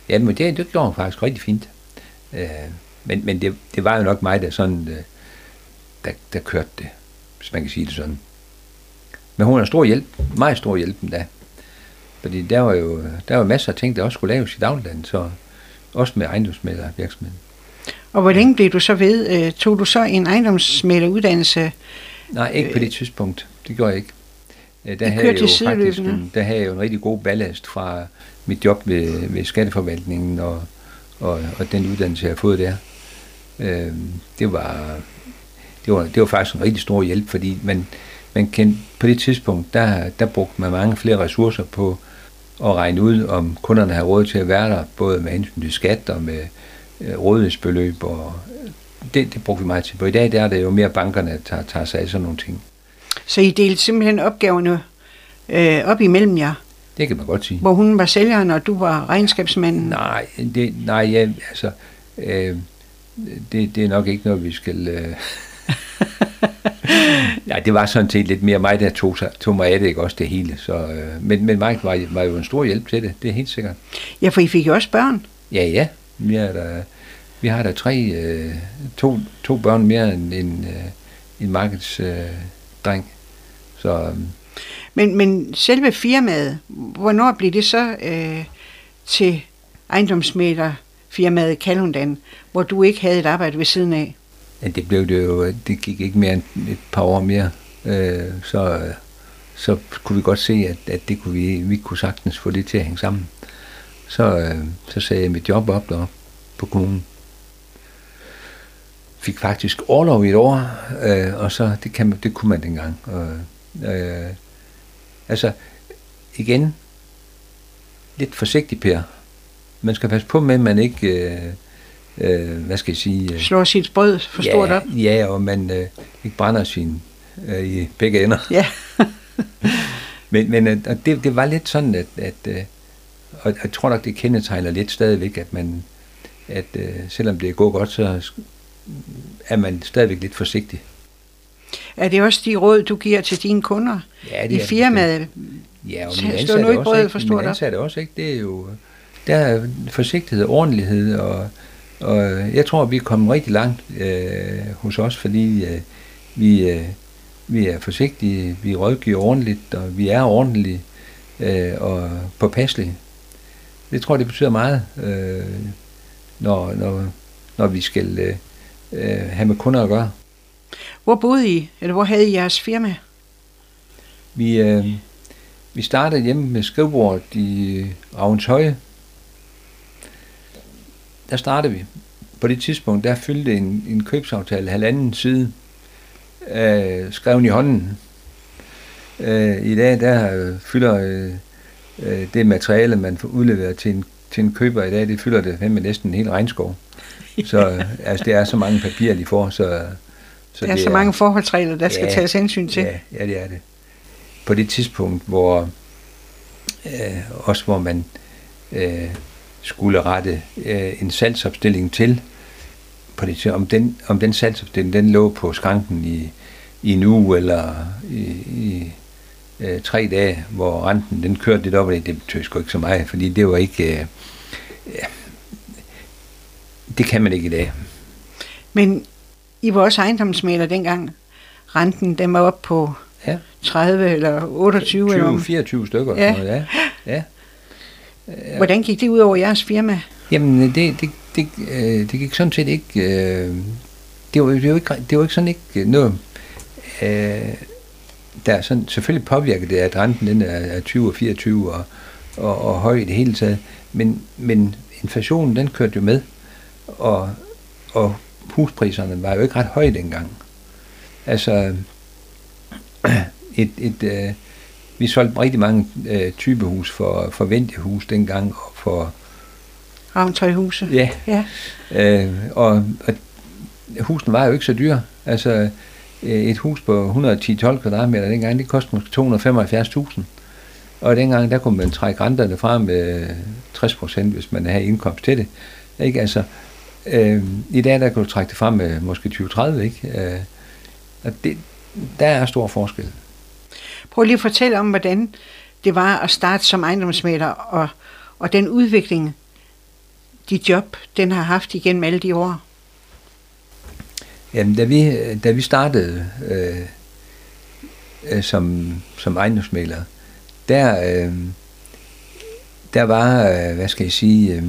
ja, men det, det gjorde hun faktisk rigtig fint. Øh, men men det, det var jo nok mig, der sådan, øh, der, der kørte det, hvis man kan sige det sådan. Men hun er stor hjælp, meget stor hjælp da. Fordi der var jo der var masser af ting, der også skulle laves i dagligdagen, så også med ejendomsmælder virksomheden. Og hvor længe blev du så ved? Øh, tog du så en ejendomsmæleruddannelse? Nej, ikke på det tidspunkt. Det gjorde jeg ikke. Øh, der havde, jeg jo faktisk en, der havde jeg jo en rigtig god ballast fra mit job ved, ved skatteforvaltningen og, og, og den uddannelse, jeg har fået der. Øh, det, var, det, var, det var faktisk en rigtig stor hjælp, fordi man, man kendte, på det tidspunkt, der, der brugte man mange flere ressourcer på at regne ud, om kunderne har råd til at være der, både med hensyn til skat og med øh, rådighedsbeløb, og det, det brugte vi meget til. På i dag der er det jo mere bankerne, der tager, tager sig af sådan nogle ting. Så I delte simpelthen opgaverne øh, op imellem jer? Det kan man godt sige. Hvor hun var sælgeren, og du var regnskabsmanden? Nej, det, nej ja, altså, øh, det, det er nok ikke noget, vi skal... Øh, ja, det var sådan set lidt mere mig, der tog, tog mig af det, ikke også det hele. Så, øh, men, men Mike var, var jo en stor hjælp til det, det er helt sikkert. Ja, for I fik jo også børn. Ja, ja. Vi, er der, vi har der tre, øh, to, to børn mere end en, øh, en markeds øh, dreng. Så, øh, men, men selve firmaet, hvornår blev det så øh, til ejendomsmæler firmaet Kalundan, hvor du ikke havde et arbejde ved siden af? Men det blev det jo, øh, det gik ikke mere end et par år mere, øh, så, øh, så kunne vi godt se, at, at det kunne vi, vi kunne sagtens få det til at hænge sammen. Så, øh, så sagde jeg mit job op der på kommunen. Fik faktisk overlov i et år, øh, og så det, kan man, det kunne man dengang. Og, øh, altså, igen, lidt forsigtig, Per. Man skal passe på med, at man ikke... Øh, øh, hvad skal jeg sige... Øh, Slår sit brød for ja, stort op. Ja, og man øh, ikke brænder sin øh, i begge ender. Ja. men men øh, og det, det var lidt sådan, at, at øh, og jeg tror nok, det kendetegner lidt stadigvæk, at man, at øh, selvom det går godt, så er man stadigvæk lidt forsigtig. Er det også de råd, du giver til dine kunder ja, det i firmaet? Ja, og min ansatte, også, ikke, min ansatte også, ikke? Det er jo, der er forsigtighed, ordentlighed og Og jeg tror, vi er kommet rigtig langt øh, hos os, fordi øh, vi, øh, vi er forsigtige, vi rådgiver ordentligt, og vi er ordentlige øh, og påpasselige. Det tror jeg, det betyder meget, øh, når, når, når vi skal øh, øh, have med kunder at gøre. Hvor boede I, eller hvor havde I jeres firma? Vi, øh, vi startede hjemme med skrivebordet i Ravnshøje. Der startede vi. På det tidspunkt, der fyldte en, en købsaftale halvanden side, øh, skrevet i hånden. Øh, I dag, der øh, fylder øh, øh, det materiale, man får udleveret til en, til en køber i dag, det fylder det med næsten en hel regnskov. Så øh, altså, det er så mange papirer, de får, så... så der er det så er, mange forholdsregler, der ja, skal tages hensyn til. Ja, ja, det er det. På det tidspunkt, hvor øh, også hvor man øh, skulle rette øh, en salgsopstilling til, på det, om, den, om den salgsopstilling den lå på skranken i, i en uge eller i, i øh, tre dage, hvor renten den kørte lidt op, og det, det betød sgu ikke så meget, fordi det var ikke... Øh, ja, det kan man ikke i dag. Men I var også ejendomsmaler dengang. Renten den var op på ja. 30 eller 28 20, eller 24 stykker. Ja. Noget, ja. ja. Hvordan gik det ud over jeres firma? Jamen, det, det, det, øh, det gik sådan set ikke... Øh, det, var, det, var ikke, det var ikke sådan ikke noget... Øh, der sådan, selvfølgelig påvirker det, at renten den er, er 20 og 24 og, og, og høj i det hele taget, men, men inflationen den kørte jo med, og, og huspriserne var jo ikke ret høje dengang. Altså, et, et, øh, vi solgte rigtig mange øh, typehus for, for hus dengang, og for... Ravntøjhuse. Ja. ja. Øh, og, og husene var jo ikke så dyre. Altså, øh, et hus på 110-12 kvadratmeter dengang, det kostede måske 275.000. Og dengang, der kunne man trække renterne fra med 60 procent, hvis man havde indkomst til det. Ikke? Altså, øh, I dag, der kan du trække det frem med måske 20-30, ikke? Øh, og det, der er stor forskel. Prøv lige at fortælle om, hvordan det var at starte som ejendomsmaler, og, og den udvikling, dit job, den har haft igennem alle de år. Jamen, da vi, da vi startede øh, øh, som, som ejendomsmaler, der, øh, der var, øh, hvad skal jeg sige, øh,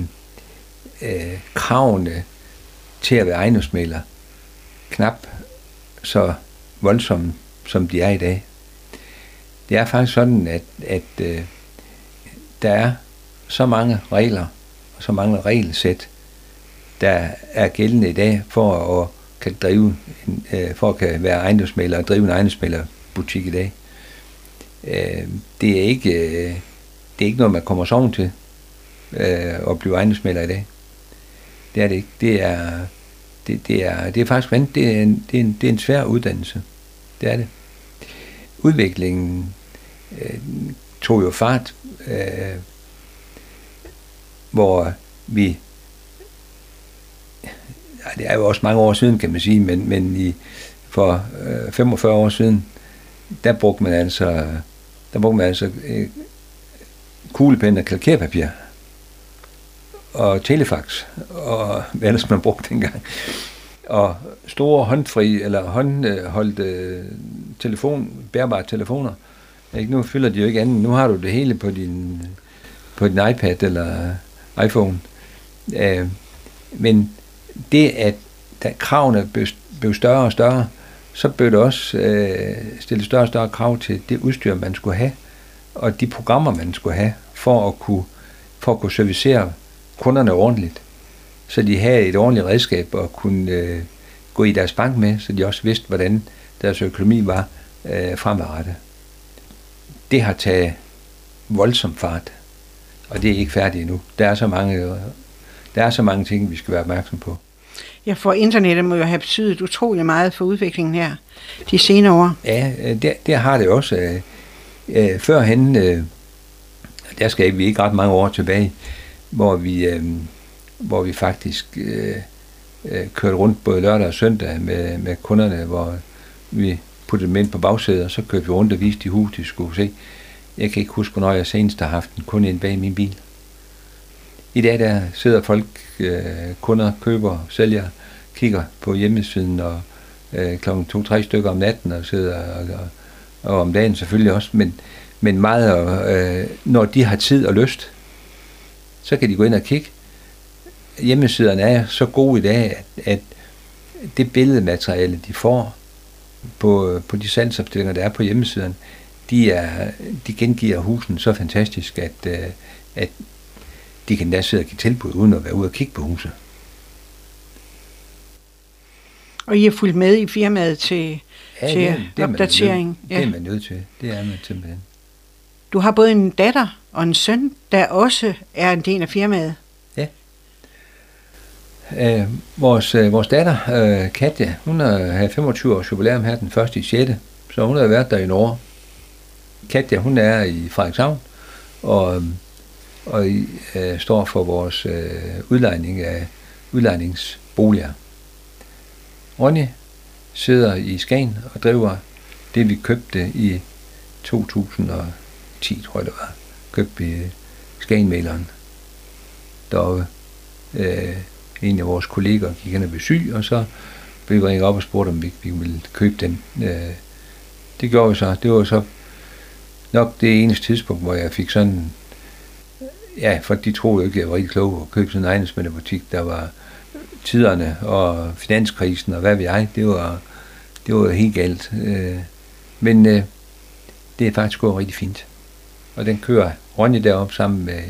øh, kravene til at være ejendomsmaler knap så voldsomme, som de er i dag. Det er faktisk sådan, at, at øh, der er så mange regler og så mange regelsæt, der er gældende i dag for at kan drive en, øh, for at kan være ejendomsmaler og drive en ejendomsmalerbutik i dag. Øh, det er ikke øh, det er ikke noget man kommer sådan til øh, at blive ejendomsmaler i dag. Det er det ikke. Det er det, det er det er faktisk. Det er en, det er en, det er en svær uddannelse. Det er det. Udviklingen øh, tog jo fart, øh, hvor vi ja, det er jo også mange år siden, kan man sige, men, men i, for øh, 45 år siden, der brugte man altså, der brugte man altså øh, kuglepen og kalkerpapir og telefax, og hvad ellers man brugte dengang. Og store håndfri, eller håndholdte øh, øh, telefon, bærbare telefoner. Ikke? Nu fylder de jo ikke andet. Nu har du det hele på din, på din iPad eller iPhone. Øh, men det, at da kravene blev, blev større og større, så blev det også øh, stillet større og større krav til det udstyr, man skulle have, og de programmer, man skulle have, for at kunne, for at kunne servicere kunderne ordentligt. Så de havde et ordentligt redskab at kunne øh, gå i deres bank med, så de også vidste, hvordan deres økonomi var øh, fremadrettet. Det har taget voldsom fart, og det er ikke færdigt endnu. Der er så mange der er så mange ting, vi skal være opmærksom på. Ja, for internettet må jo have betydet utrolig meget for udviklingen her de senere år. Ja, øh, det, det har det også. Øh, øh, førhen, der skal vi ikke ret mange år tilbage, hvor vi, hvor vi faktisk kørte rundt både lørdag og søndag med, med kunderne, hvor vi puttede dem ind på bagsædet, og så kørte vi rundt og viste de hus, de skulle se. Jeg kan ikke huske, hvornår jeg senest har haft en kunde ind bag min bil. I dag der sidder folk, øh, kunder, køber, sælger, kigger på hjemmesiden og øh, klokken to-tre stykker om natten og sidder og, og, og om dagen selvfølgelig også, men, men meget, øh, når de har tid og lyst, så kan de gå ind og kigge. Hjemmesiderne er så gode i dag, at, at det billedmateriale, de får på, på de salgsopstillinger, der er på hjemmesiden, de, er, de gengiver husen så fantastisk, at, øh, at de kan da sidde og give tilbud, uden at være ude og kigge på huset. Og I har fulgt med i firmaet til, ja, til det, det opdatering? ja. Det er man nødt til. Det er man simpelthen. Du har både en datter og en søn, der også er en del af firmaet. Øh, vores, øh, vores datter, øh, Katja, hun har 25 års jubilæum her den 1. i 6. Så hun har været der i Norge. Katja, hun er i Frederikshavn, og, og øh, står for vores øh, udlejning af udlejningsboliger. Ronny sidder i Skagen og driver det, vi købte i 2010, tror jeg det var. Købte vi øh, Skagenmaleren deroppe. Øh, en af vores kolleger gik hen og blev syg, og så blev vi ringet op og spurgte, om vi, vi ville købe den. Øh, det gjorde vi så. Det var så nok det eneste tidspunkt, hvor jeg fik sådan, ja, for de troede jo ikke, at jeg var rigtig klog at købe sådan en ejendomsmændebutik, der var tiderne og finanskrisen og hvad ved jeg, det var, det var helt galt. Øh, men øh, det er faktisk gået rigtig fint. Og den kører Ronny derop sammen med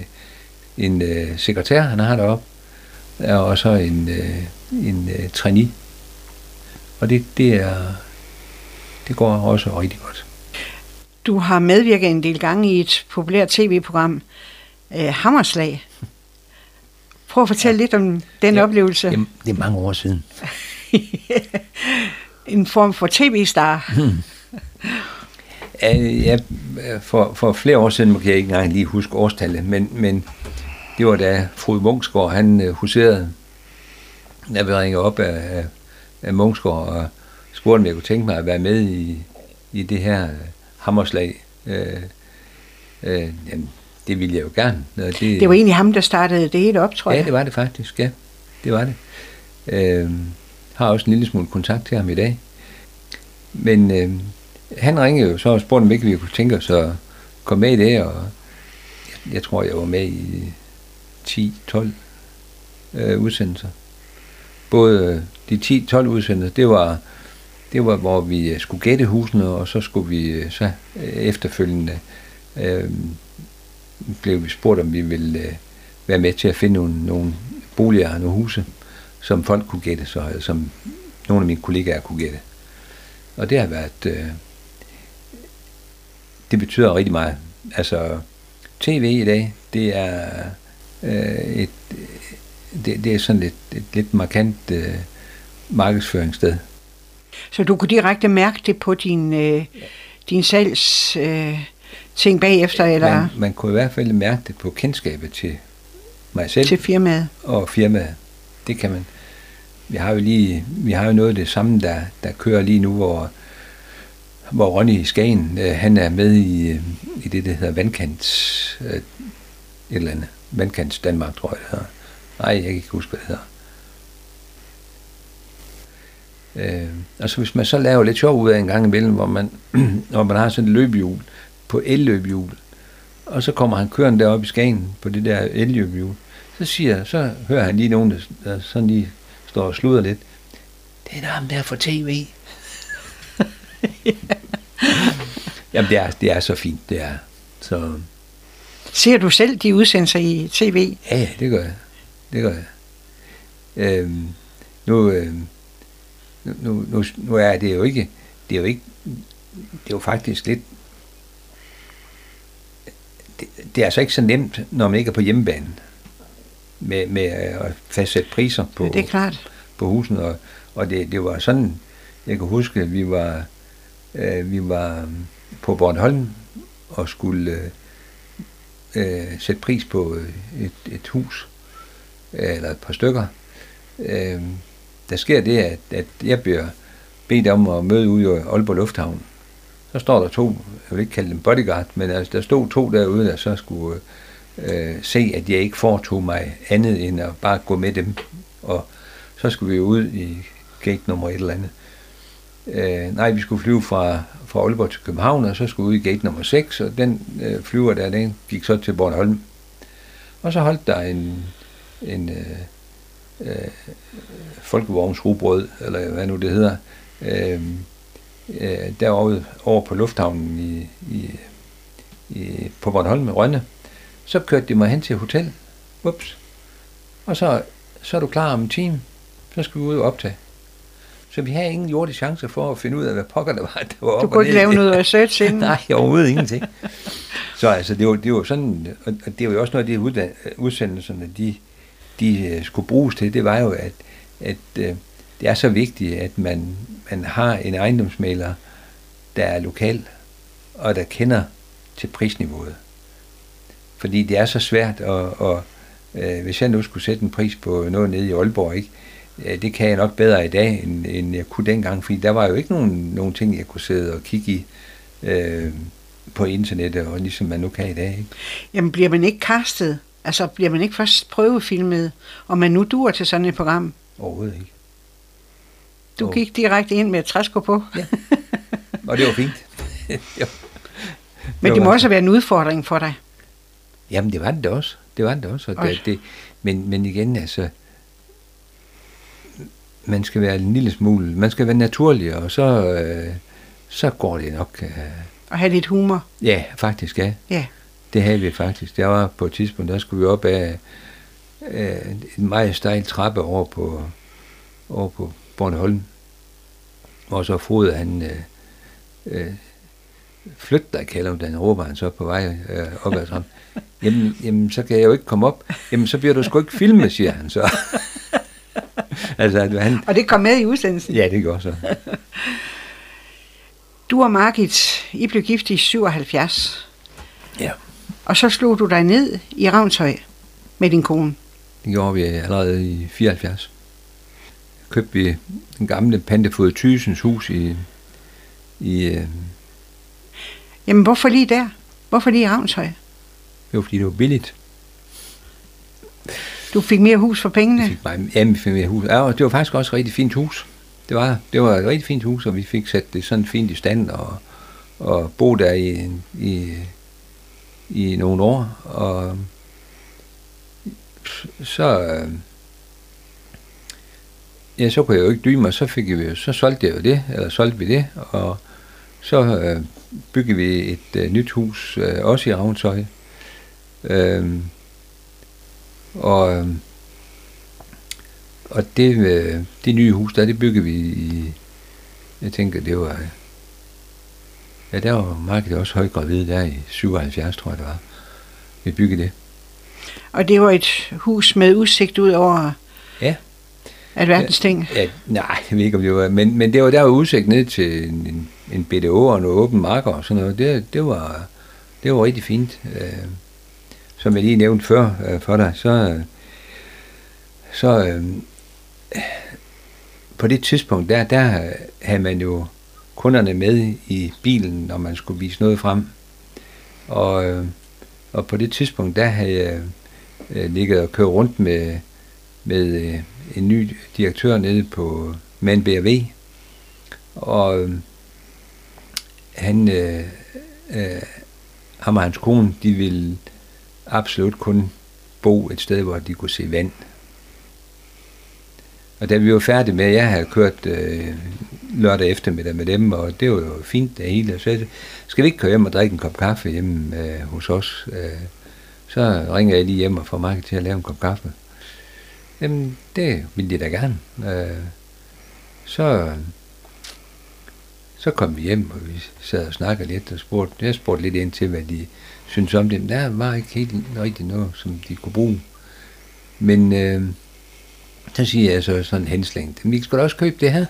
en øh, sekretær, han har deroppe, og så en, øh, en øh, trainee. Og det, det, er, det går også rigtig godt. Du har medvirket en del gange i et populært tv-program, øh, Hammerslag. Prøv at fortælle ja. lidt om den ja, oplevelse. Det, det er mange år siden. en form for tv-star. Hmm. Ja, for, for flere år siden, må jeg ikke engang lige huske årstallet, men, men det var da Frode Munksgaard, han uh, huserede, da vi ringede op af, af, af Munksgaard og spurgte, om jeg kunne tænke mig at være med i, i det her hammerslag. Uh, uh, jamen, det ville jeg jo gerne. Det, det var egentlig ham, der startede det hele op, tror jeg. Ja, det var det faktisk, ja. Det var det. Øh, har også en lille smule kontakt til ham i dag. Men øh, han ringede jo så og spurgte, om ikke vi kunne tænke os at komme med i det, og jeg, jeg tror, jeg var med i 10-12 øh, udsendelser. Både øh, de 10-12 udsendelser, det var, det var, hvor vi øh, skulle gætte husene, og så skulle vi øh, så øh, efterfølgende øh, blev vi spurgt, om vi ville øh, være med til at finde nogle, nogle boliger og nogle huse, som folk kunne gætte, så, som nogle af mine kollegaer kunne gætte. Og det har været, øh, det betyder rigtig meget. Altså, tv i dag, det er øh, et, det, det er sådan et, et lidt markant øh, markedsføringssted. Så du kunne direkte mærke det på din, øh, din salgs... Øh ting bagefter? Eller? Man, man kunne i hvert fald mærke det på kendskabet til mig selv. Til firmaet. Og firmaet. Det kan man. Vi har jo lige, vi har jo noget af det samme, der, der kører lige nu, hvor, hvor Ronny Skagen, øh, han er med i, øh, i det, der hedder Vandkants, øh, et eller andet. Vandkants Danmark, tror jeg, det hedder. Nej, jeg kan ikke huske, hvad det hedder. Øh, altså hvis man så laver lidt sjov ud af en gang imellem, hvor man, hvor man har sådan et løbehjul, på elløbehjul. Og så kommer han kørende deroppe i Skagen på det der elløbehjul. Så siger så hører han lige nogen, der, der sådan lige står og sluder lidt. Det er der ham der for tv. Jamen, det er, det er så fint, det er. Så... Ser du selv de udsendelser i tv? Ja, det gør jeg. Det gør jeg. Øhm, nu, øhm, nu, nu, nu er det jo ikke, det er jo ikke, det er jo faktisk lidt det, det er altså ikke så nemt, når man ikke er på hjemmebane, med, med at fastsætte priser på, ja, det er klart. på husen. Og, og det, det var sådan, jeg kan huske, at vi var, øh, vi var på Bornholm og skulle øh, sætte pris på øh, et, et hus, eller et par stykker. Øh, der sker det, at, at jeg bliver bedt om at møde ude i Aalborg Lufthavn så står der to, jeg vil ikke kalde dem bodyguard, men altså, der stod to derude, der så skulle øh, se, at jeg ikke foretog mig andet end at bare gå med dem. Og så skulle vi ud i gate nummer et eller andet. Øh, nej, vi skulle flyve fra, fra Aalborg til København, og så skulle ud i gate nummer 6, og den øh, flyver der, den gik så til Bornholm. Og så holdt der en, en øh, øh, folkevognsrugbrød, eller hvad nu det hedder, øh, øh, derovre over på lufthavnen i, i, i, på Bornholm med Rønne. Så kørte de mig hen til hotel. Ups. Og så, så er du klar om en time. Så skal vi ud og optage. Så vi havde ingen jordisk chance for at finde ud af, hvad pokker der var, der var Du kunne ikke lave noget research inden? Nej, overhovedet ingenting. Så altså, det var, det var sådan, og det var jo også noget af de udsendelserne, de, de øh, skulle bruges til, det var jo, at, at øh, det er så vigtigt, at man, man har en ejendomsmaler, der er lokal, og der kender til prisniveauet. Fordi det er så svært, og, og øh, hvis jeg nu skulle sætte en pris på noget nede i Aalborg, ikke, det kan jeg nok bedre i dag, end, end jeg kunne dengang, fordi der var jo ikke nogen, nogen ting, jeg kunne sidde og kigge i øh, på internettet, og ligesom man nu kan i dag. Ikke? Jamen bliver man ikke castet? Altså bliver man ikke først prøvefilmet, og man nu dur til sådan et program? Overhovedet ikke. Du gik direkte ind med et træsko på? Ja, og det var fint. jo. Men det må også være en udfordring for dig. Jamen det var det også. Det var det også. Og det, det, men, men igen, altså, man skal være en lille smule, man skal være naturlig, og så, øh, så går det nok. Øh. Og have lidt humor. Ja, faktisk, ja. Ja. Det havde vi faktisk. Der var på et tidspunkt, der skulle vi op af øh, en meget stejl trappe over på, over på Bornholm, hvor så Frode, han øh, øh, flyt dig, kalder den, råber han så på vej øh, op ad trappen. Jamen, jamen, så kan jeg jo ikke komme op. Jamen, så bliver du sgu ikke filmet, siger han så. altså, han... Og det kom med i udsendelsen? Ja, det gør så. du og Margit, I blev gift i 77. Ja. Og så slog du dig ned i Ravnshøj med din kone. Det gjorde vi allerede i 74. Købte vi den gamle Pantefod Thysens hus i... i øh... Jamen, hvorfor lige der? Hvorfor lige i Ravnshøj? Det var, fordi det var billigt. Du fik mere hus for pengene? Vi fik, meget, ja, vi fik mere hus. Ja, og det var faktisk også et rigtig fint hus. Det var, det var et rigtig fint hus, og vi fik sat det sådan fint i stand og, og bo der i, i, i nogle år. Og så, øh, ja, så kunne jeg jo ikke dyme, og så, fik vi, så solgte jeg jo det, eller solgte vi det, og så øh, byggede vi et øh, nyt hus, øh, også i Ravnshøj. Øh, og, øhm, og det, øh, det nye hus, der det byggede vi i, jeg tænker, det var, ja, der var Market også højgravid der i 77, tror jeg det var. Vi byggede det. Og det var et hus med udsigt ud over ja. alverdens ting? Ja, nej, jeg ved ikke, om det var, men, men det var der var udsigt ned til en, en, BDO og noget åben marker og sådan noget. Det, det, var, det var rigtig fint. Øh, som jeg lige nævnte før øh, for dig, så, øh, så øh, på det tidspunkt, der, der havde man jo kunderne med i bilen, når man skulle vise noget frem. Og, øh, og på det tidspunkt, der havde jeg øh, ligget og kørt rundt med, med øh, en ny direktør nede på Man BRV. Og øh, han, øh, øh, ham og hans kone, de ville absolut kun bo et sted, hvor de kunne se vand. Og da vi var færdige med, jeg havde kørt øh, lørdag eftermiddag med dem, og det var jo fint det hele. Så jeg, skal vi ikke køre hjem og drikke en kop kaffe hjemme øh, hos os? Øh, så ringer jeg lige hjem og får mig til at lave en kop kaffe. Jamen, det ville de da gerne. Øh, så, så kom vi hjem, og vi sad og snakkede lidt og spurgte, jeg spurgte lidt ind til, hvad de synes om det. Der var ikke helt rigtig noget, som de kunne bruge. Men øh, så siger jeg så sådan henslængt, vi skal da også købe det her.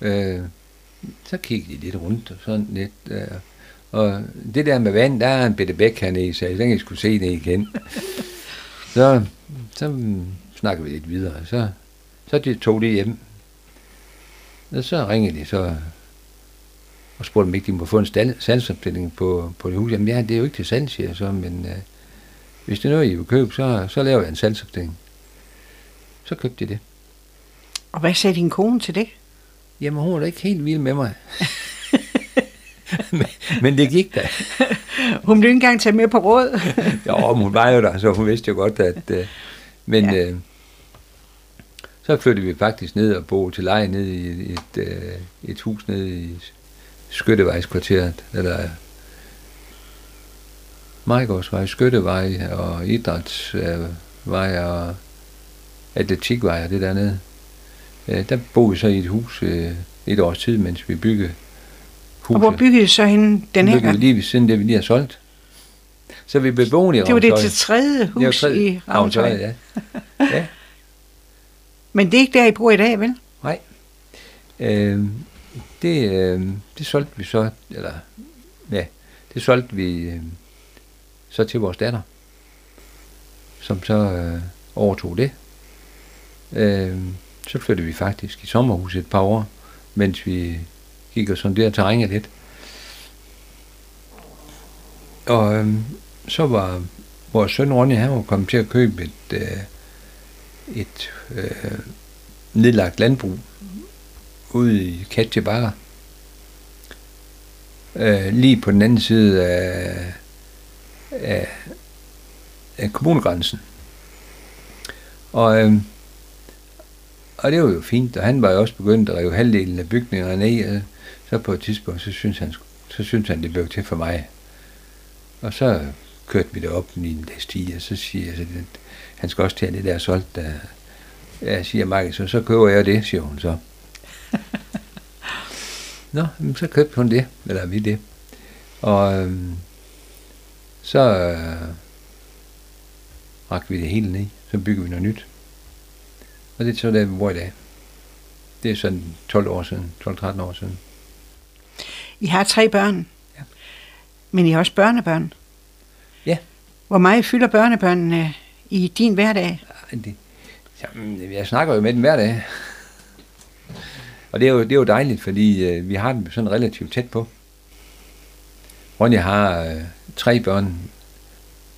Øh, så kiggede de lidt rundt og sådan lidt. Øh, og det der med vand, der er en bitte bæk hernede, så jeg tænkte, jeg skulle se det igen. så, så snakkede vi lidt videre. Så, så de tog det hjem. Og så ringede de så og spurgte dem ikke, de må få en salgsopstilling på, på det hus. Jamen ja, det er jo ikke til salg, siger jeg så, men øh, hvis det er noget, I vil købe, så, så laver jeg en salgsopstilling. Så købte de det. Og hvad sagde din kone til det? Jamen, hun var da ikke helt vild med mig. men, men det gik da. Hun blev ikke engang tage med på råd. Jo, hun var jo der, så hun vidste jo godt, at... Øh, men Ja. øh, så flyttede vi faktisk ned og bo til leje ned i et, et, øh, et hus nede i Skyttevejskvarteret, eller Majgårdsvej, Skyttevej og Idrætsvej og Atletikvej og det dernede. Øh, der boede vi så i et hus øh, et års tid, mens vi byggede huset. Og hvor byggede I så hende den her gang? lige ved siden det, vi lige har solgt. Så vi blev boende i Det var det til tredje Det hus tredje- i Ravnsøj. ja. ja. Men det er ikke der, I bor i dag, vel? Nej. Øh, det, øh, det solgte vi så, eller ja, det solgte vi øh, så til vores datter, som så øh, overtog det. Øh, så flyttede vi faktisk i sommerhuset et par år, mens vi gik og sonderede terrænet lidt. Og øh, så var vores søn Ronny, han var kommet til at købe et, øh, et øh, nedlagt landbrug ude i Katje Øh, lige på den anden side af, af, af kommunegrænsen. Og, øh, og det var jo fint, og han var jo også begyndt at rive halvdelen af bygningerne ned, og så på et tidspunkt, så synes han, så synes han det blev til for mig. Og så kørte vi det op i en dags stige, og så siger jeg, at han skal også tage det der solgt, der, jeg siger Michael, så, så køber jeg det, siger hun så. Nå, men så købte hun det, eller vi det. Og øhm, så øh, rakte vi det hele ned, så bygger vi noget nyt. Og det er så der, vi bor i dag. Det er sådan 12 år siden, 12-13 år siden. I har tre børn. Ja. Men I har også børnebørn. Ja. Hvor meget fylder børnebørnene i din hverdag? Ej, Det, jamen, jeg snakker jo med dem hver dag. Og det er jo, det er jo dejligt, fordi øh, vi har dem sådan relativt tæt på. Ronja har øh, tre børn,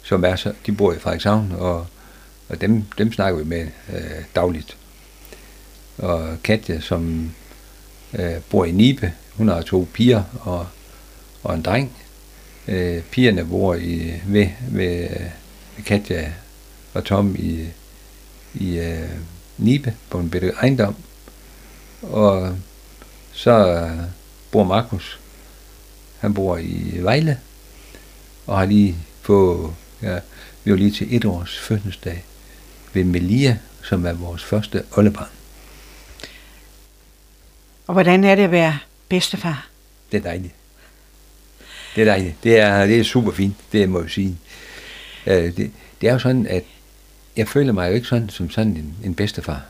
som er så, de bor i Frederikshavn, og, og dem, dem snakker vi med øh, dagligt. Og Katja, som øh, bor i Nibe, hun har to piger og, og en dreng. Øh, pigerne bor i, ved, ved, ved Katja og Tom i, i øh, Nibe på en bitte ejendom. Og så bor Markus, han bor i Vejle, og har lige fået, ja, vi var lige til et års fødselsdag ved Melia, som er vores første oldebarn. Og hvordan er det at være bedstefar? Det er dejligt. Det er dejligt. Det er, det er super fint, det må jeg sige. Øh, det, det er jo sådan, at jeg føler mig jo ikke sådan som sådan en, en bedstefar.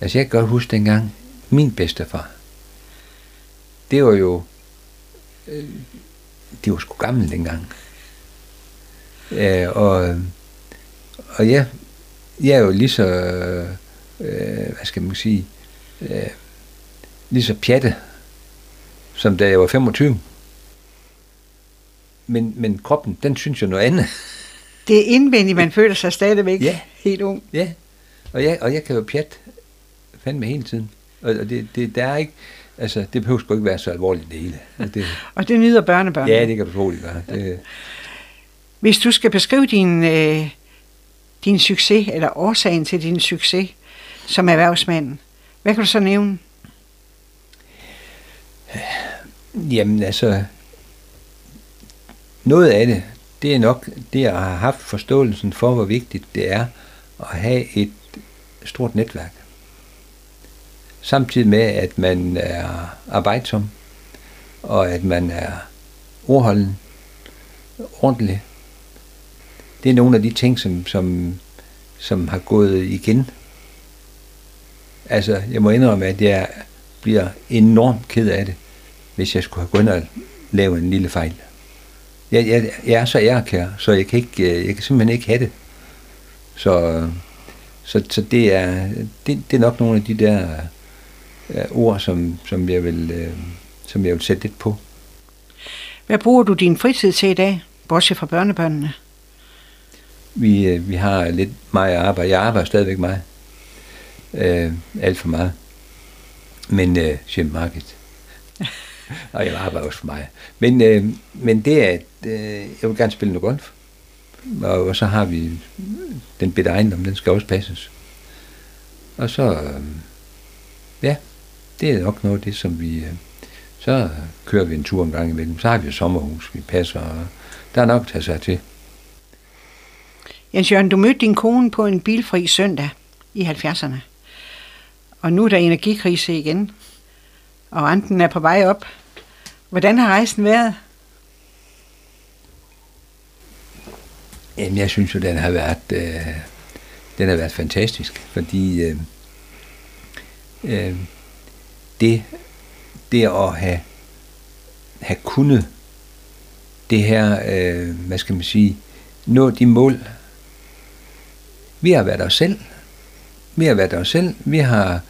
Altså jeg kan godt huske dengang, min bedstefar, det var jo, øh, det var sgu gammel dengang. Øh, og, og jeg, jeg er jo lige så, øh, hvad skal man sige, øh, lige så pjatte, som da jeg var 25. Men, men kroppen, den synes jo noget andet. Det er indvendigt, man føler sig stadigvæk Ja. helt ung. Ja, og jeg, og jeg kan jo pjat fandme hele tiden. Og, det, det, der er ikke, altså, det behøver sgu ikke være så alvorligt det hele. Altså, Det, Og det nyder børnebørn. ja, det kan du troligt gøre. Det, Hvis du skal beskrive din, øh, din succes, eller årsagen til din succes som erhvervsmand, hvad kan du så nævne? jamen altså, noget af det, det er nok det at have haft forståelsen for, hvor vigtigt det er at have et stort netværk. Samtidig med, at man er arbejdsom, og at man er ordholden, ordentlig. Det er nogle af de ting, som, som, som har gået igen. Altså, jeg må indrømme, at jeg bliver enormt ked af det, hvis jeg skulle have gået ind og lave en lille fejl. Jeg, jeg, jeg er så ærekær, så jeg kan, ikke, øh, jeg kan simpelthen ikke have det. Så, øh, så, så det, er, det, det er nok nogle af de der øh, ord, som, som jeg vil øh, som jeg vil sætte lidt på. Hvad bruger du din fritid til i dag, bortset fra børnebørnene? Vi, øh, vi har lidt meget arbejde. Jeg arbejder stadigvæk meget. Øh, alt for meget. Men øh, Shim Market. og jeg arbejder også for mig. Men, øh, men det er, at øh, jeg vil gerne spille noget golf. Og, og så har vi den bitte ejendom, den skal også passes. Og så, øh, ja, det er nok noget af det, som vi... Øh, så kører vi en tur en gang imellem. Så har vi et sommerhus, vi passer, og der er nok at tage sig til. Jens Jørgen, du mødte din kone på en bilfri søndag i 70'erne. Og nu er der energikrise igen, og renten er på vej op. Hvordan har rejsen været? Jamen, jeg synes jo, den har været, øh, den har været fantastisk, fordi øh, øh, det, det at have, have kunnet det her, øh, hvad skal man sige, nå de mål. Vi har været os selv. Vi har været os selv. Vi har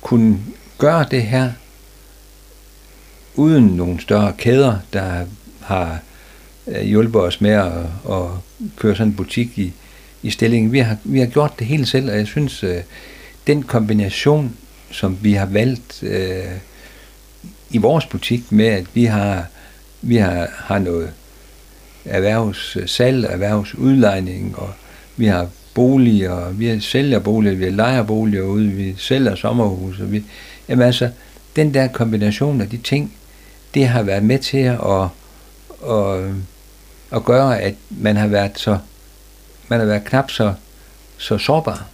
kunnet gøre det her uden nogle større kæder, der har øh, hjulpet os med at, at køre sådan en butik i, i stillingen. Vi har, vi har gjort det hele selv, og jeg synes, øh, den kombination, som vi har valgt øh, i vores butik med, at vi har, vi har, har noget erhvervssalg, erhvervsudlejning, og vi har boliger, vi sælger boliger, vi lejer boliger ude, vi sælger sommerhus. Og vi, jamen altså, den der kombination af de ting, det har været med til at, at, at gøre, at man har været så man har været knap så, så sårbar.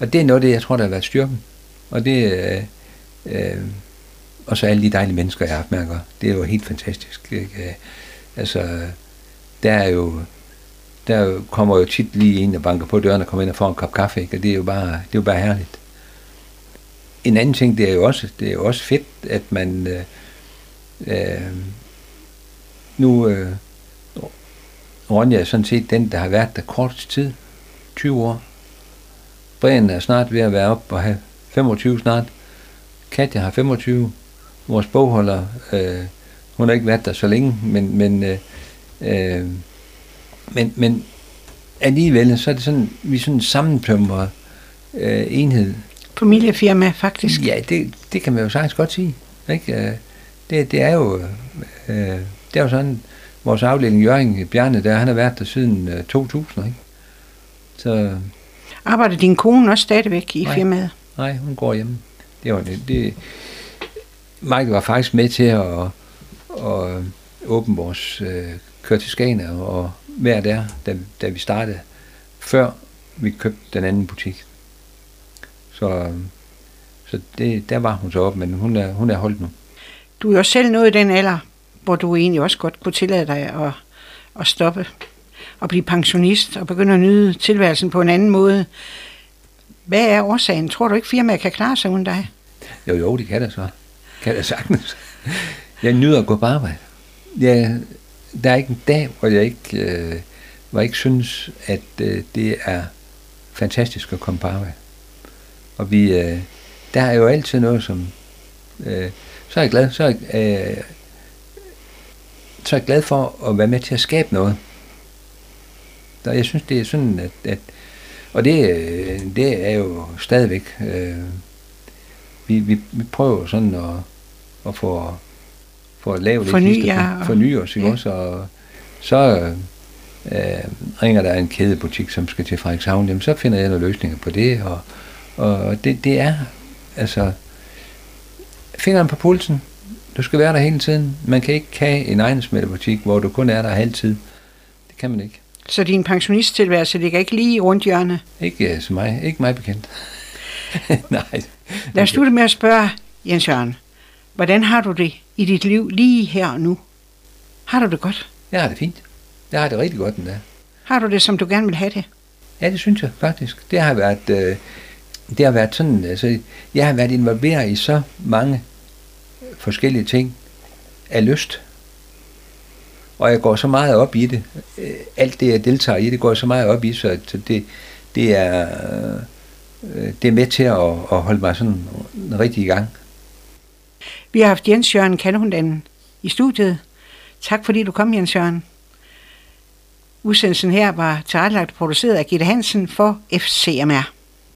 Og det er noget af det, jeg tror, der har været styrken. Og det øh, øh, og så alle de dejlige mennesker, jeg har haft med. Det er jo helt fantastisk. Ikke? Øh, altså, der er jo, der kommer jo tit lige en, der banker på døren og kommer ind og får en kop kaffe, ikke? og det er jo bare, det er jo bare herligt. En anden ting, det er jo også, det er jo også fedt, at man øh, øh, nu øh, Ronja er sådan set den, der har været der kort tid, 20 år. Brian er snart ved at være op og have 25 snart. Katja har 25. Vores bogholder, øh, hun har ikke været der så længe, men, men, øh, øh, men, men alligevel, så er det sådan, vi er sådan en sammentømret øh, enhed. Familiefirma, faktisk. Ja, det, det kan man jo sagtens godt sige. Ikke? Øh, det, det er jo øh, det er jo sådan, vores afdeling Jørgen Bjarne, der, han har været der siden øh, 2000, ikke? Så, Arbejder din kone også stadigvæk i Nej. firmaet? Nej, hun går hjemme. Det var det. det Mike var faktisk med til at, at åbne vores øh, køre til Skagen og være der, da, da vi startede, før vi købte den anden butik. Så, så det, der var hun så op, men hun er, hun er holdt nu. Du er jo selv nået i den alder, hvor du egentlig også godt kunne tillade dig at, at stoppe og blive pensionist og begynde at nyde tilværelsen på en anden måde. Hvad er årsagen? Tror du ikke, firmaet kan klare sig uden dig? Jo, jo, det kan det så. Kan det sagtens. Jeg nyder at gå på arbejde. Jeg, der er ikke en dag, hvor jeg ikke, øh, hvor jeg ikke synes, at øh, det er fantastisk at komme på arbejde. Og vi, øh, der er jo altid noget, som... Øh, så er jeg glad, så er jeg, øh, så er jeg glad for at være med til at skabe noget. Og jeg synes, det er sådan, at, at og det, øh, det er jo stadigvæk, øh, vi, vi, vi prøver sådan at, at få, få at lave Forny jer og- forny os, ikke ja. også? Og så øh, ringer der en kædebutik, som skal til Frederikshavn, jamen så finder jeg nogle løsninger på det, og, og det, det er, altså, fingeren på pulsen, du skal være der hele tiden. Man kan ikke have en ejendomsmælderbutik, hvor du kun er der halv tid. Det kan man ikke. Så din pensionisttilværelse ligger ikke lige rundt hjørnet. Ikke øh, som mig. Ikke mig bekendt. Nej. Lad os slutte med at spørge Jens Jørgen. Hvordan har du det i dit liv lige her og nu? Har du det godt? Jeg har det fint. Jeg har det rigtig godt den der. Har du det, som du gerne vil have det? Ja, det synes jeg faktisk. Det har været, øh, det har været sådan, altså, jeg har været involveret i så mange forskellige ting af lyst. Og jeg går så meget op i det. Øh, alt det, jeg deltager i, det går jeg så meget op i, så det, det er, øh, det er med til at, at holde mig sådan rigtig i gang. Vi har haft Jens Jørgen Kanhunden i studiet. Tak fordi du kom, Jens Jørgen. Udsendelsen her var tilrettelagt og produceret af Gitte Hansen for FCMR.